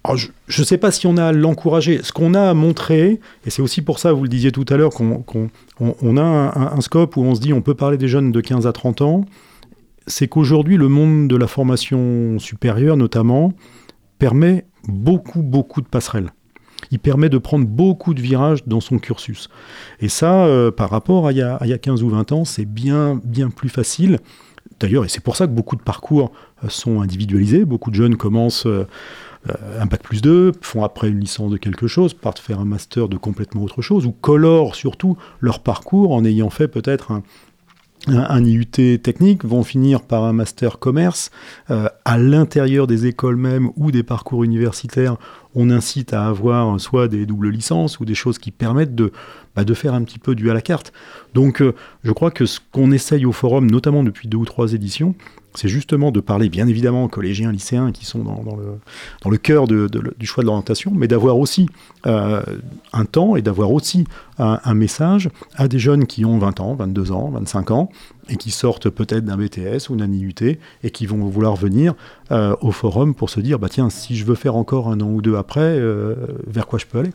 Alors, je ne sais pas si on a à l'encourager. Ce qu'on a à montrer, et c'est aussi pour ça, vous le disiez tout à l'heure, qu'on qu'on- on, a un, scope où on se dit on peut parler des jeunes de 15 à 30 ans, c'est qu'aujourd'hui, le monde de la formation supérieure, notamment, permet beaucoup, beaucoup de passerelles. Il permet de prendre beaucoup de virages dans son cursus. Et ça, euh, par rapport à il y, a, à il y a 15 ou 20 ans, c'est bien, bien plus facile. D'ailleurs, et c'est pour ça que beaucoup de parcours euh, sont individualisés. Beaucoup de jeunes commencent euh, un bac plus 2, font après une licence de quelque chose, partent faire un master de complètement autre chose, ou colorent surtout leur parcours en ayant fait peut-être un IUT technique, vont finir par un master commerce. Euh, à l'intérieur des écoles même ou des parcours universitaires, on incite à avoir soit des doubles licences ou des choses qui permettent de, bah, de faire un petit peu du à la carte. Donc euh, je crois que ce qu'on essaye au forum, notamment depuis deux ou trois éditions, c'est justement de parler bien évidemment aux collégiens, lycéens qui sont dans, le, dans le cœur du choix de l'orientation, mais d'avoir aussi euh, un temps et d'avoir aussi un, message à des jeunes qui ont 20 ans, 22 ans, 25 ans, et qui sortent peut-être d'un BTS ou d'un IUT, et qui vont vouloir venir euh, au forum pour se dire, bah tiens, si je veux faire encore un an ou deux après, vers quoi je peux aller.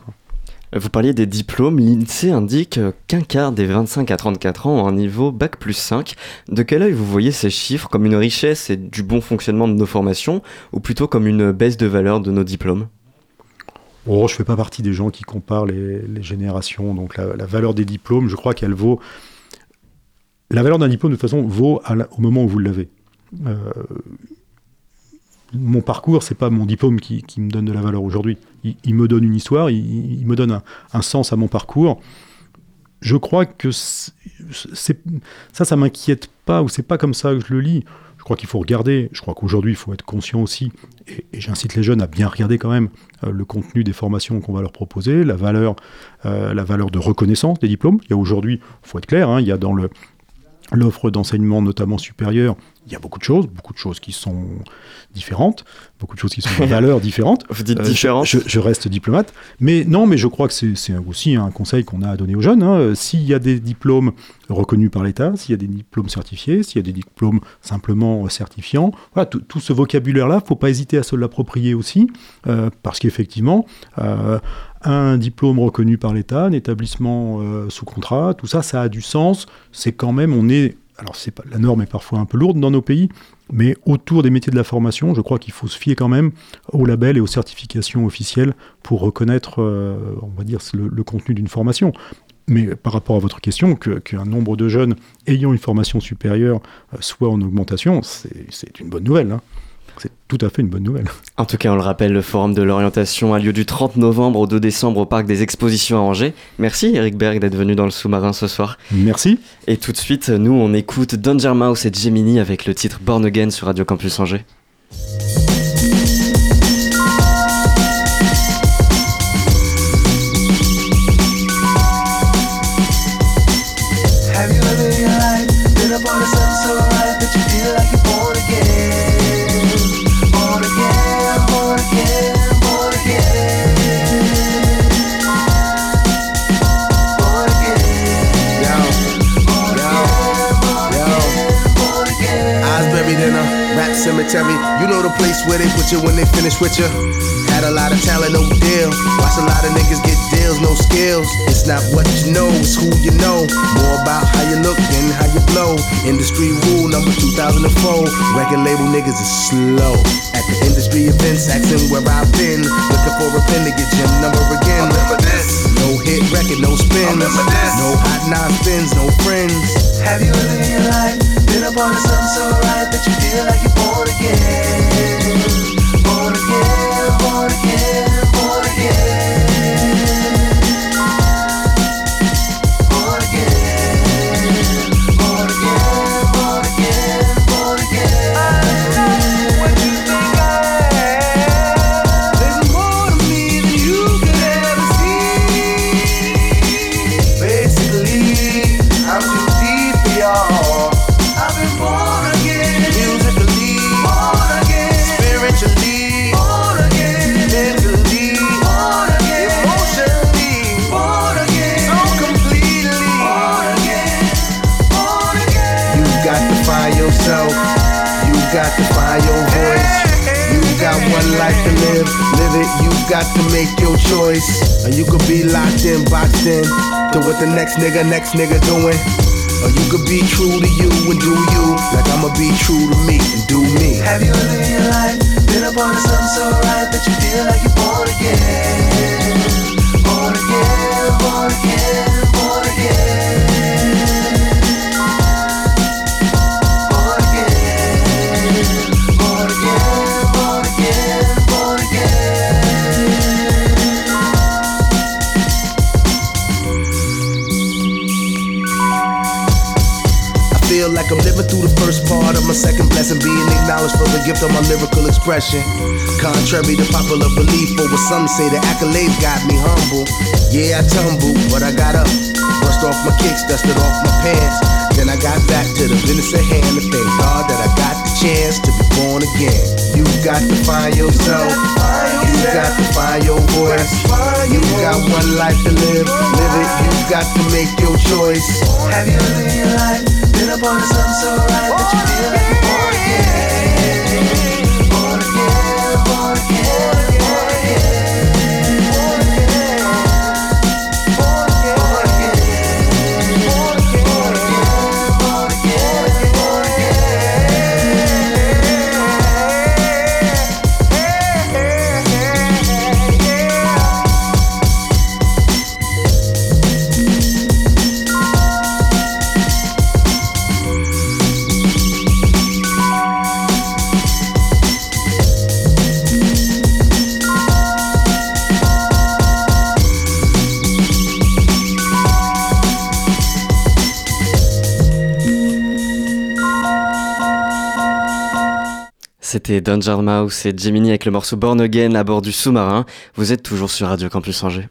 Vous parliez des diplômes, l'INSEE indique qu'un quart des 25 à 34 ans ont un niveau Bac plus 5. De quel œil vous voyez ces chiffres comme une richesse et du bon fonctionnement de nos formations, ou plutôt comme une baisse de valeur de nos diplômes? Oh, je fais pas partie des gens qui comparent les, générations. Donc la, valeur des diplômes, je crois qu'elle vaut. La valeur d'un diplôme, de toute façon, vaut la- au moment où vous l'avez. Euh, mon parcours, c'est pas mon diplôme qui, me donne de la valeur aujourd'hui. Il, me donne une histoire, il, me donne un, sens à mon parcours. Je crois que c'est- ça, ça m'inquiète pas, ou c'est pas comme ça que je le lis. Je crois qu'il faut regarder. Je crois qu'aujourd'hui, il faut être conscient aussi, et, et j'incite les jeunes à bien regarder quand même euh, le contenu des formations qu'on va leur proposer, la valeur, euh, la valeur de reconnaissance des diplômes. Il y a aujourd'hui, il faut être clair, hein, il y a dans le l'offre d'enseignement, notamment supérieur, Il y a beaucoup de choses, beaucoup de choses qui sont différentes, beaucoup de choses qui sont de valeurs différentes. Vous dites Euh, je- différentes je, je reste diplomate. Mais non, mais je crois que c'est aussi un conseil qu'on a à donner aux jeunes. hein. Euh, S'il y a des diplômes reconnus par l'État, s'il y a des diplômes certifiés, s'il y a des diplômes simplement euh, certifiants, voilà, tout, ce vocabulaire-là, faut pas hésiter à se l'approprier aussi, euh, parce qu'effectivement, euh, un diplôme reconnu par l'État, un établissement euh, sous contrat, tout ça, ça a du sens. C'est quand même, on est, alors c'est pas, la norme est parfois un peu lourde dans nos pays, mais autour des métiers de la formation, je crois qu'il faut se fier quand même aux labels et aux certifications officielles pour reconnaître, euh, on va dire, le, contenu d'une formation. Mais par rapport à votre question, que- qu'un nombre de jeunes ayant une formation supérieure euh, soit en augmentation, c'est c'est une bonne nouvelle. hein. C'est tout à fait une bonne nouvelle. En tout cas, on le rappelle, le forum de l'orientation a lieu du 30 novembre au 2 décembre au parc des expositions à Angers. Merci Eric Berg d'être venu dans le sous-marin ce soir. Merci. Et tout de suite, nous on écoute Danger Mouse et Gemini avec le titre Born Again sur Radio Campus Angers. Where they put you when they finish with you. Had a lot of talent, no deal. Watch a lot of niggas get deals, no skills. It's not what you know, it's who you know. More about how you look than how you blow. Industry rule number 2004. Record label niggas is slow. At the industry events, asking where I've been. Looking for a pen to get your number again. Remember this. No hit record, no spins. Remember this. No hot nine spins, no friends. Have you ever in your life been up on something so right that you feel like you're born again? Got to find your voice. You got one life to live. Live it. You got to make your choice. Or you could be locked in, boxed in to what the next nigga, next nigga doing. Or you could be true to you and do you like I'ma be true to me and do me. Have you in your life been up on something so right that you feel like you're born again? Born again, born again, my second blessing, being acknowledged for the gift of my lyrical expression. Contrary to popular belief, or what some say, the accolades got me humble. Yeah, I tumbled, but I got up. Brushed off my kicks, dusted off my pants. Then I got back to the business at hand and thank God that I got the chance to be born again. You got to find yourself. You got to find your voice. You got one life to live. Live it. You got to make your choice. Have you in your life boy, I'm so right, that you feel like a boy, yeah. C'était Danger Mouse et Gemini avec le morceau Born Again à bord du sous-marin. Vous êtes toujours sur Radio Campus Angers.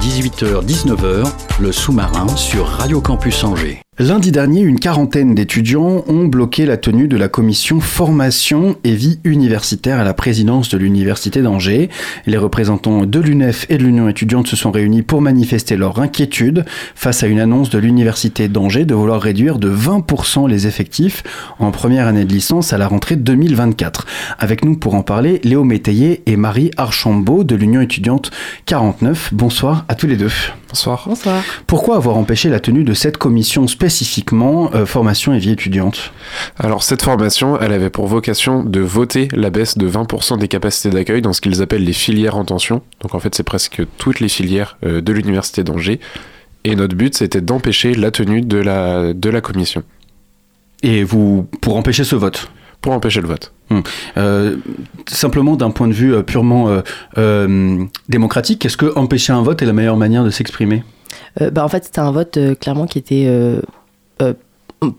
18h-19h, le sous-marin sur Radio Campus Angers. Lundi dernier, une quarantaine d'étudiants ont bloqué la tenue de la commission formation et vie universitaire à la présidence de l'Université d'Angers. Les représentants de l'UNEF et de l'Union étudiante se sont réunis pour manifester leur inquiétude face à une annonce de l'Université d'Angers de vouloir réduire de 20% les effectifs en première année de licence à la rentrée 2024. Avec nous pour en parler, Léo Métayer et Marie Archambault de l'Union étudiante 49. Bonsoir à tous les deux. Bonsoir. Bonsoir. Pourquoi avoir empêché la tenue de cette commission spécifiquement euh, formation et vie étudiante? Alors cette formation, elle avait pour vocation de voter la baisse de 20% des capacités d'accueil dans ce qu'ils appellent les filières en tension. Donc en fait c'est presque toutes les filières euh, de l'université d'Angers. Et notre but c'était d'empêcher la tenue de la, de la commission. Et vous, pour empêcher ce vote? Pour empêcher le vote. Euh, simplement d'un point de vue euh, purement euh, euh, démocratique, est-ce que empêcher un vote est la meilleure manière de s'exprimer? Euh, bah, en fait, c'était un vote euh, clairement qui était euh, euh,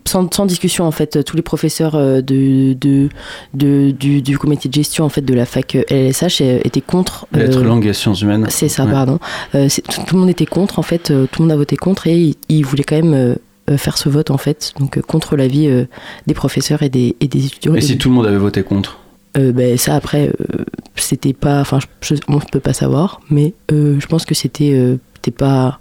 sans, sans discussion. En fait, tous les professeurs de, de, de- du, du comité de gestion en fait de la fac LSH étaient contre. euh, Lettres, langues et sciences humaines. C'est ça, Ouais. pardon. Euh, tout, tout le monde était contre, en fait. tout le monde a voté contre et ils il voulaient quand même faire ce vote, en fait. Donc, euh, contre l'avis euh, des professeurs et des, et des étudiants. Et Et si des- tout le monde avait voté contre euh, ben, ça, après, euh, c'était pas. Enfin, on ne peut pas savoir, mais euh, je pense que c'était euh, c'était pas.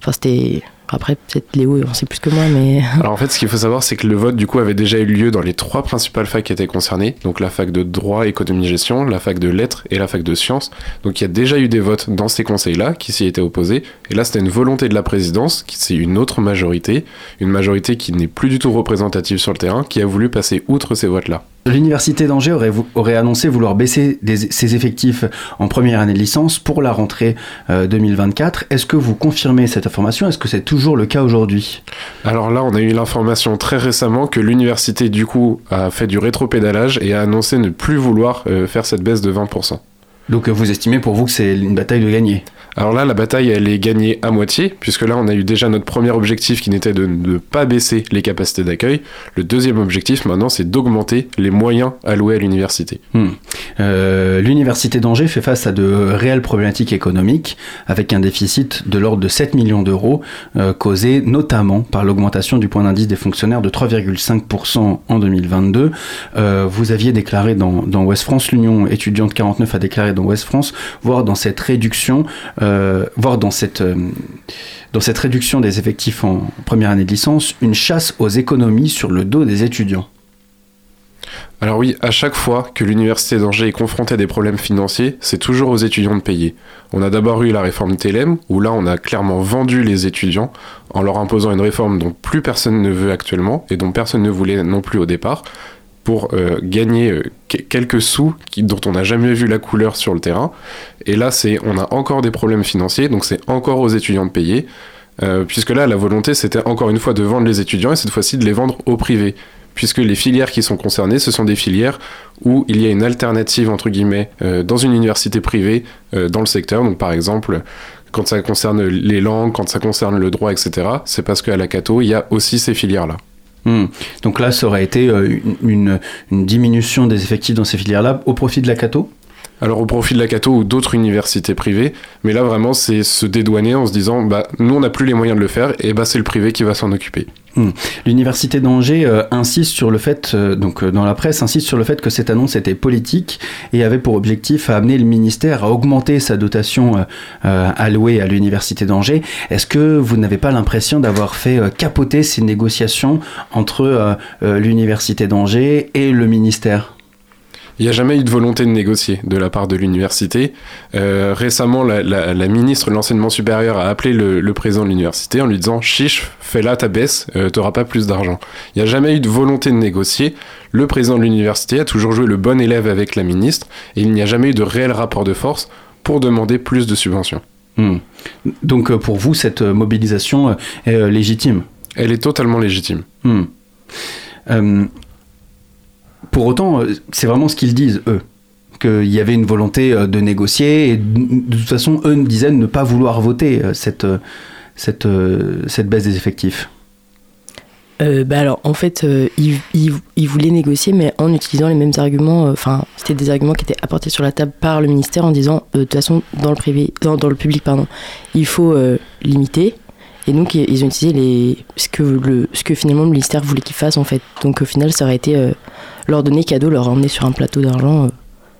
Enfin, c'était. Après, peut-être Léo, on sait plus que moi, mais. Alors en fait, ce qu'il faut savoir, c'est que le vote du coup avait déjà eu lieu dans les trois principales facs qui étaient concernées, donc la fac de droit, économie, gestion, la fac de lettres et la fac de sciences. Donc il y a déjà eu des votes dans ces conseils-là qui s'y étaient opposés. Et là, c'était une volonté de la présidence, qui c'est une autre majorité, une majorité qui n'est plus du tout représentative sur le terrain, qui a voulu passer outre ces votes-là. L'université d'Angers aurait, annoncé vouloir baisser des- ses effectifs en première année de licence pour la rentrée euh, 2024. Est-ce que vous confirmez cette information? Est-ce que c'est toujours le cas aujourd'hui? Alors là, on a eu l'information très récemment que l'université du coup a fait du rétropédalage et a annoncé ne plus vouloir euh, faire cette baisse de 20%. Donc euh, vous estimez pour vous que c'est une bataille de gagner? Alors là, la bataille, elle est gagnée à moitié, puisque là, on a eu déjà notre premier objectif qui n'était de ne pas baisser les capacités d'accueil. Le deuxième objectif, maintenant, c'est d'augmenter les moyens alloués à l'université. Hmm. Euh, L'université d'Angers fait face à de réelles problématiques économiques, avec un déficit de l'ordre de 7 millions d'euros, euh, causé notamment par l'augmentation du point d'indice des fonctionnaires de 3,5% en 2022. Euh, vous aviez déclaré dans, dans Ouest France, l'Union étudiante 49 a déclaré dans Ouest France, voir dans cette réduction, euh, voir dans cette... euh, dans cette réduction des effectifs en première année de licence, une chasse aux économies sur le dos des étudiants. Alors oui, à chaque fois que l'université d'Angers est confrontée à des problèmes financiers, c'est toujours aux étudiants de payer. On a d'abord eu la réforme TLM, où là on a clairement vendu les étudiants en leur imposant une réforme dont plus personne ne veut actuellement et dont personne ne voulait non plus au départ, pour euh, gagner euh, que- quelques sous dont on n'a jamais vu la couleur sur le terrain. Et là, c'est, on a encore des problèmes financiers, donc c'est encore aux étudiants de payer. Euh, puisque là, la volonté, c'était encore une fois de vendre les étudiants et cette fois-ci de les vendre au privé. Puisque les filières qui sont concernées, ce sont des filières où il y a une alternative, entre guillemets, dans une université privée dans le secteur. Donc, par exemple, quand ça concerne les langues, quand ça concerne le droit, etc., c'est parce qu'à la Cato, il y a aussi ces filières-là. Hmm. Donc là, ça aurait été euh, une, une- diminution des effectifs dans ces filières-là au profit de la Cato? Alors au profit de la Cato ou d'autres universités privées, mais là vraiment c'est se dédouaner en se disant bah nous on n'a plus les moyens de le faire et bah c'est le privé qui va s'en occuper. Hmm. L'université d'Angers euh, insiste sur le fait, euh, donc euh, dans la presse, insiste sur le fait que cette annonce était politique et avait pour objectif à amener le ministère à augmenter sa dotation allouée à l'université d'Angers. Est-ce que vous n'avez pas l'impression d'avoir fait capoter ces négociations entre l'université d'Angers et le ministère? Il n'y a jamais eu de volonté de négocier de la part de l'université. Euh, récemment, la, la- la ministre de l'enseignement supérieur a appelé le, le président de l'université en lui disant Chiche, fais là ta baisse, euh, t'auras pas plus d'argent. Il n'y a jamais eu de volonté de négocier. Le président de l'université a toujours joué le bon élève avec la ministre et il n'y a jamais eu de réel rapport de force pour demander plus de subventions. Hmm. Donc euh, pour vous, cette euh, mobilisation est légitime? Elle est totalement légitime. Hmm. Euh, pour autant, euh, c'est vraiment ce qu'ils disent, eux. Qu'il y avait une volonté euh, de négocier, et de toute façon, eux disaient ne pas vouloir voter euh, cette, cette, baisse des effectifs. Bah alors, en fait, ils, voulaient négocier, mais en utilisant les mêmes arguments. Enfin, c'était des arguments qui étaient apportés sur la table par le ministère en disant, de toute façon, dans le privé, dans, dans le public, pardon, il faut limiter. Et donc ils ont utilisé les, ce, que le, ce que finalement le ministère voulait qu'ils fassent en fait. Donc au final ça aurait été euh, leur donner cadeau, leur emmener sur un plateau d'argent euh,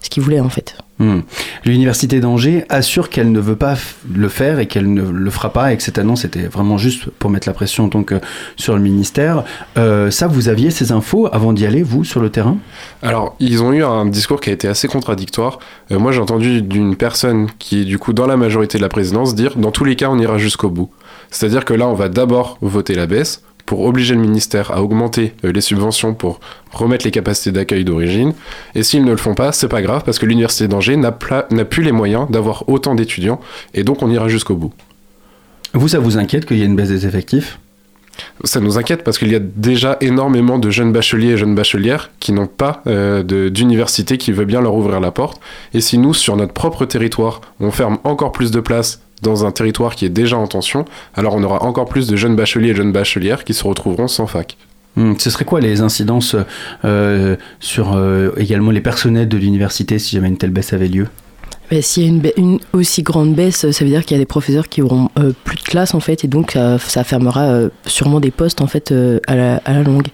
ce qu'ils voulaient en fait. Hmm. L'université d'Angers assure qu'elle ne veut pas le faire et qu'elle ne le fera pas et que cette annonce était vraiment juste pour mettre la pression donc euh, sur le ministère. Euh, ça, vous aviez ces infos avant d'y aller, vous, sur le terrain? Alors, ils ont eu un discours qui a été assez contradictoire. Euh, moi, j'ai entendu d'une personne qui est du coup dans la majorité de la présidence dire dans tous les cas, on ira jusqu'au bout. C'est-à-dire que là, on va d'abord voter la baisse pour obliger le ministère à augmenter euh, les subventions pour remettre les capacités d'accueil d'origine. Et s'ils ne le font pas, c'est pas grave parce que l'université d'Angers n'a plus les moyens d'avoir autant d'étudiants et donc on ira jusqu'au bout. Vous, ça vous inquiète qu'il y ait une baisse des effectifs? Ça nous inquiète parce qu'il y a déjà énormément de jeunes bacheliers et jeunes bachelières qui n'ont pas euh, d'université qui veut bien leur ouvrir la porte. Et si nous, sur notre propre territoire, on ferme encore plus de places dans un territoire qui est déjà en tension, alors on aura encore plus de jeunes bacheliers et jeunes bachelières qui se retrouveront sans fac. Hmm, Ce serait quoi les incidences euh, sur euh, également les personnels de l'université si jamais une telle baisse avait lieu? Mais S'il y a une, aussi grande baisse, ça veut dire qu'il y a des professeurs qui auront euh, plus de classe en fait, et donc ça, ça fermera euh, sûrement des postes en fait euh, à, la, à la longue.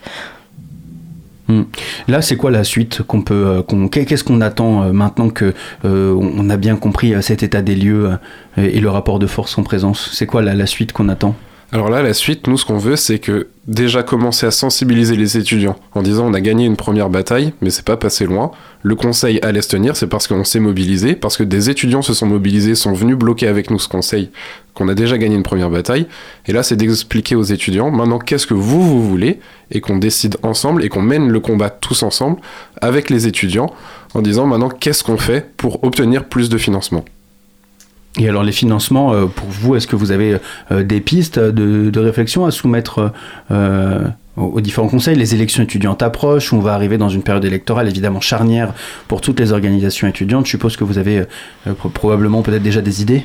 Hmm. Là, c'est quoi la suite qu'on peut, euh, qu'est-ce qu'on attend euh, maintenant que euh, on a bien compris cet état des lieux et le rapport de force en présence? C'est quoi la, la suite qu'on attend? Alors là, la suite, nous, ce qu'on veut, c'est que déjà commencer à sensibiliser les étudiants en disant on a gagné une première bataille, mais c'est pas passé loin. Le conseil allait se tenir, c'est parce qu'on s'est mobilisé, parce que des étudiants se sont mobilisés, sont venus bloquer avec nous ce conseil, qu'on a déjà gagné une première bataille. Et là, c'est d'expliquer aux étudiants maintenant qu'est-ce que vous, vous voulez, et qu'on décide ensemble et qu'on mène le combat tous ensemble avec les étudiants en disant maintenant qu'est-ce qu'on fait pour obtenir plus de financement? Et alors les financements, euh, pour vous, est-ce que vous avez euh, des pistes de, réflexion à soumettre euh, aux, différents conseils? Les élections étudiantes approchent, on va arriver dans une période électorale évidemment charnière pour toutes les organisations étudiantes. Je suppose que vous avez pro- probablement peut-être déjà des idées?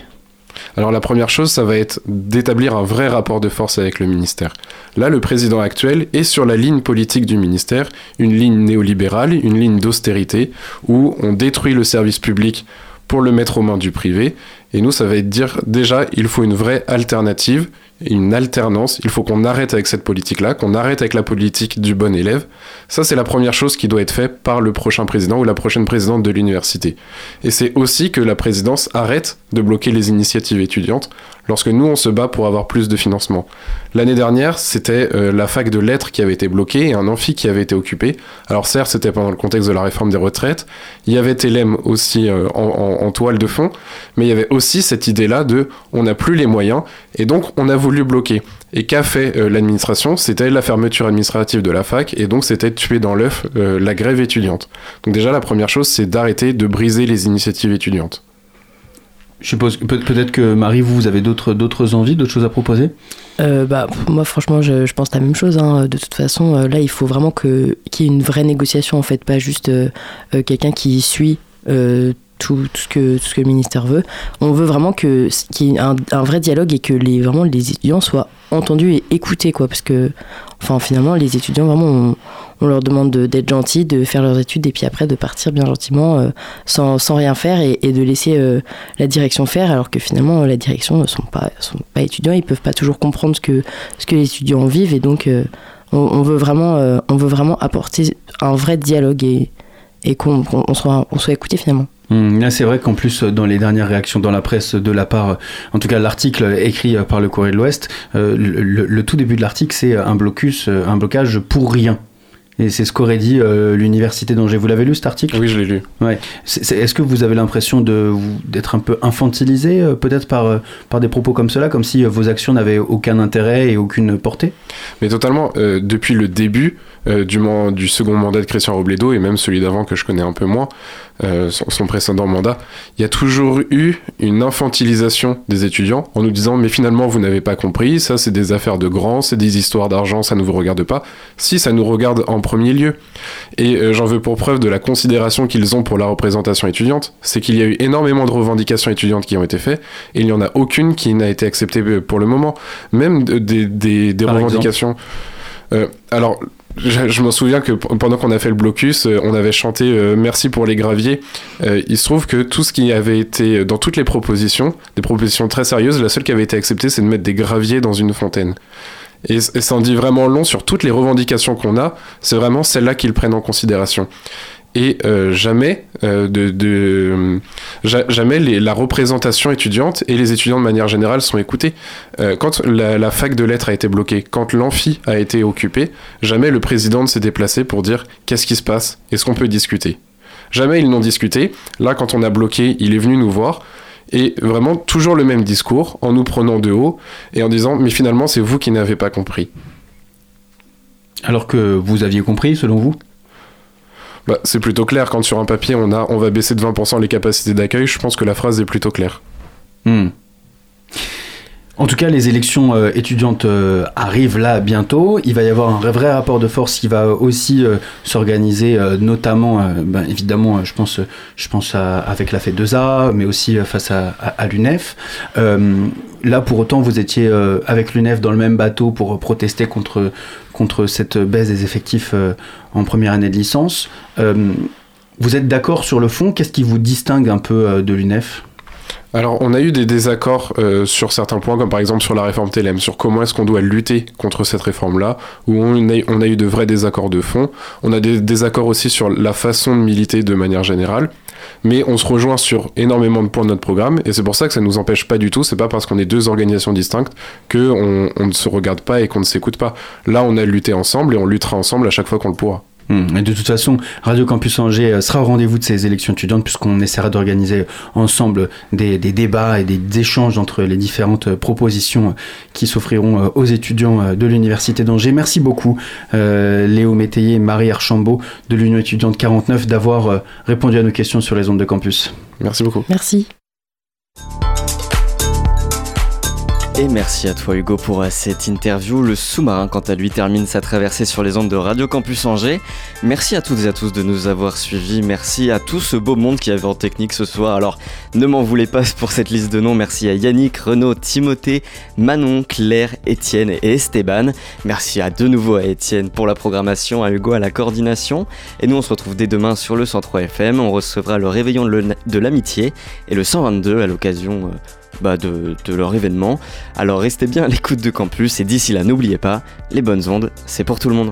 Alors la première chose, ça va être d'établir un vrai rapport de force avec le ministère. Là, le président actuel est sur la ligne politique du ministère, une ligne néolibérale, une ligne d'austérité, où on détruit le service public pour le mettre aux mains du privé. Et nous, ça va être dire déjà, il faut une vraie alternative, une alternance. Il faut qu'on arrête avec cette politique-là, qu'on arrête avec la politique du bon élève. Ça, c'est la première chose qui doit être faite par le prochain président ou la prochaine présidente de l'université. Et c'est aussi que la présidence arrête de bloquer les initiatives étudiantes lorsque nous, on se bat pour avoir plus de financement. L'année dernière, c'était euh, la fac de lettres qui avait été bloquée et un amphi qui avait été occupé. Alors certes, c'était pendant le contexte de la réforme des retraites. Il y avait Telem aussi euh, en, toile de fond, mais il y avait aussi cette idée-là de on n'a plus les moyens et donc on a voulu bloquer. Et qu'a fait euh, l'administration? C'était la fermeture administrative de la fac et donc c'était tuer dans l'œuf la grève étudiante. Donc déjà, la première chose, c'est d'arrêter de briser les initiatives étudiantes. Je suppose peut-être que Marie, vous, vous avez d'autres d'autres envies, d'autres choses à proposer? Euh, bah, moi, franchement, je, pense la même chose. hein. De toute façon, euh, là, il faut vraiment que- qu'il y ait une vraie négociation, en fait, pas juste euh, quelqu'un qui suit tout, ce que, tout ce que le ministère veut. On veut vraiment que- qu'il y ait un, un vrai dialogue et que les, vraiment, les étudiants soient entendus et écoutés, quoi. Parce que, enfin, finalement, les étudiants, vraiment, on, on leur demande de- d'être gentils, de faire leurs études et puis après de partir bien gentiment euh, sans, sans rien faire et, de laisser euh, la direction faire alors que finalement la direction ne sont pas, sont pas étudiants, ils peuvent pas toujours comprendre ce que, ce que les étudiants vivent et donc euh, on, veut vraiment, on veut vraiment apporter un vrai dialogue et, et qu'on qu'on- on soit, on soit écouté finalement. Là, c'est vrai qu'en plus, dans les dernières réactions dans la presse de la part, en tout cas l'article écrit par le Courrier de l'Ouest, le, le- tout début de l'article, c'est un blocus, un blocage pour rien. Et c'est ce qu'aurait dit euh, l'université d'Angers. Vous l'avez lu cet article? Oui, je l'ai lu. Ouais. Est-ce que vous avez l'impression d'être un peu infantilisé, euh, peut-être par, euh, par des propos comme cela, comme si euh, vos actions n'avaient aucun intérêt et aucune portée? Mais totalement, depuis le début euh, du, man- du second mandat de Christian Robledo, et même celui d'avant que je connais un peu moins, euh, son, son précédent mandat, il y a toujours eu une infantilisation des étudiants en nous disant mais finalement vous n'avez pas compris, ça c'est des affaires de grands, c'est des histoires d'argent, ça ne vous regarde pas. Si, ça nous regarde en premier lieu. Et euh, j'en veux pour preuve de la considération qu'ils ont pour la représentation étudiante, c'est qu'il y a eu énormément de revendications étudiantes qui ont été faites, et il n'y en a aucune qui n'a été acceptée pour le moment. Même de- des, des, des Par revendications... Euh, alors, je, m'en souviens que pendant qu'on a fait le blocus, euh, on avait chanté euh, Merci pour les graviers. Euh, il se trouve que tout ce qui avait été dans toutes les propositions, des propositions très sérieuses, la seule qui avait été acceptée, c'est de mettre des graviers dans une fontaine. Et, et ça en dit vraiment long sur toutes les revendications qu'on a. C'est vraiment celle-là qu'ils prennent en considération. Et euh, jamais, euh, jamais la représentation étudiante et les étudiants de manière générale sont écoutés. Euh, quand la, la fac de lettres a été bloquée, quand l'amphi a été occupé, jamais le président ne s'est déplacé pour dire qu'est-ce qui se passe, est-ce qu'on peut discuter? Jamais ils n'ont discuté. Là, quand on a bloqué, il est venu nous voir. Et vraiment toujours le même discours, en nous prenant de haut et en disant mais finalement c'est vous qui n'avez pas compris. Alors que vous aviez compris, selon vous? Bah, c'est plutôt clair quand sur un papier on a on va baisser de 20% les capacités d'accueil, je pense que la phrase est plutôt claire. Hmm. En tout cas, les élections euh, étudiantes euh, arrivent là bientôt. Il va y avoir un vrai- rapport de force qui va aussi euh, s'organiser, notamment, ben, évidemment, je pense, je pense avec la fête 2A, mais aussi face à, l'UNEF. Là, pour autant, vous étiez avec l'UNEF dans le même bateau pour protester contre, contre cette baisse des effectifs euh, en première année de licence. Euh, vous êtes d'accord sur le fond? Qu'est-ce qui vous distingue un peu euh, de l'UNEF? Alors, on a eu des désaccords euh, sur certains points, comme par exemple sur la réforme TLM, sur comment est-ce qu'on doit lutter contre cette réforme-là, où on a, eu de vrais désaccords de fond. On a des désaccords aussi sur la façon de militer de manière générale. Mais on se rejoint sur énormément de points de notre programme, et c'est pour ça que ça nous empêche pas du tout. C'est pas parce qu'on est deux organisations distinctes que on, on ne se regarde pas et qu'on ne s'écoute pas. Là, on a lutté ensemble et on luttera ensemble à chaque fois qu'on le pourra. Et de toute façon, Radio Campus Angers euh, sera au rendez-vous de ces élections étudiantes puisqu'on essaiera d'organiser ensemble des, des débats et des échanges entre les différentes euh, propositions euh, qui s'offriront euh, aux étudiants euh, de l'Université d'Angers. Merci beaucoup euh, Léo Métayer et Marie Archambault de l'Union étudiante 49 d'avoir euh, répondu à nos questions sur les ondes de campus. Merci beaucoup. Merci. Et merci à toi Hugo pour euh, cette interview. Le sous-marin, quant à lui, termine sa traversée sur les ondes de Radio Campus Angers. Merci à toutes et à tous de nous avoir suivis. Merci à tout ce beau monde qui avait en technique ce soir. Alors, ne m'en voulez pas pour cette liste de noms. Merci à Yannick, Renaud, Timothée, Manon, Claire, Étienne et Esteban. Merci à de nouveau à Étienne pour la programmation, à Hugo à la coordination. Et nous, on se retrouve dès demain sur le 103 FM. On recevra le réveillon de l'amitié et le 122 à l'occasion. Bah, de leur événement. Alors restez bien à l'écoute de campus et d'ici là n'oubliez pas, les bonnes ondes, c'est pour tout le monde.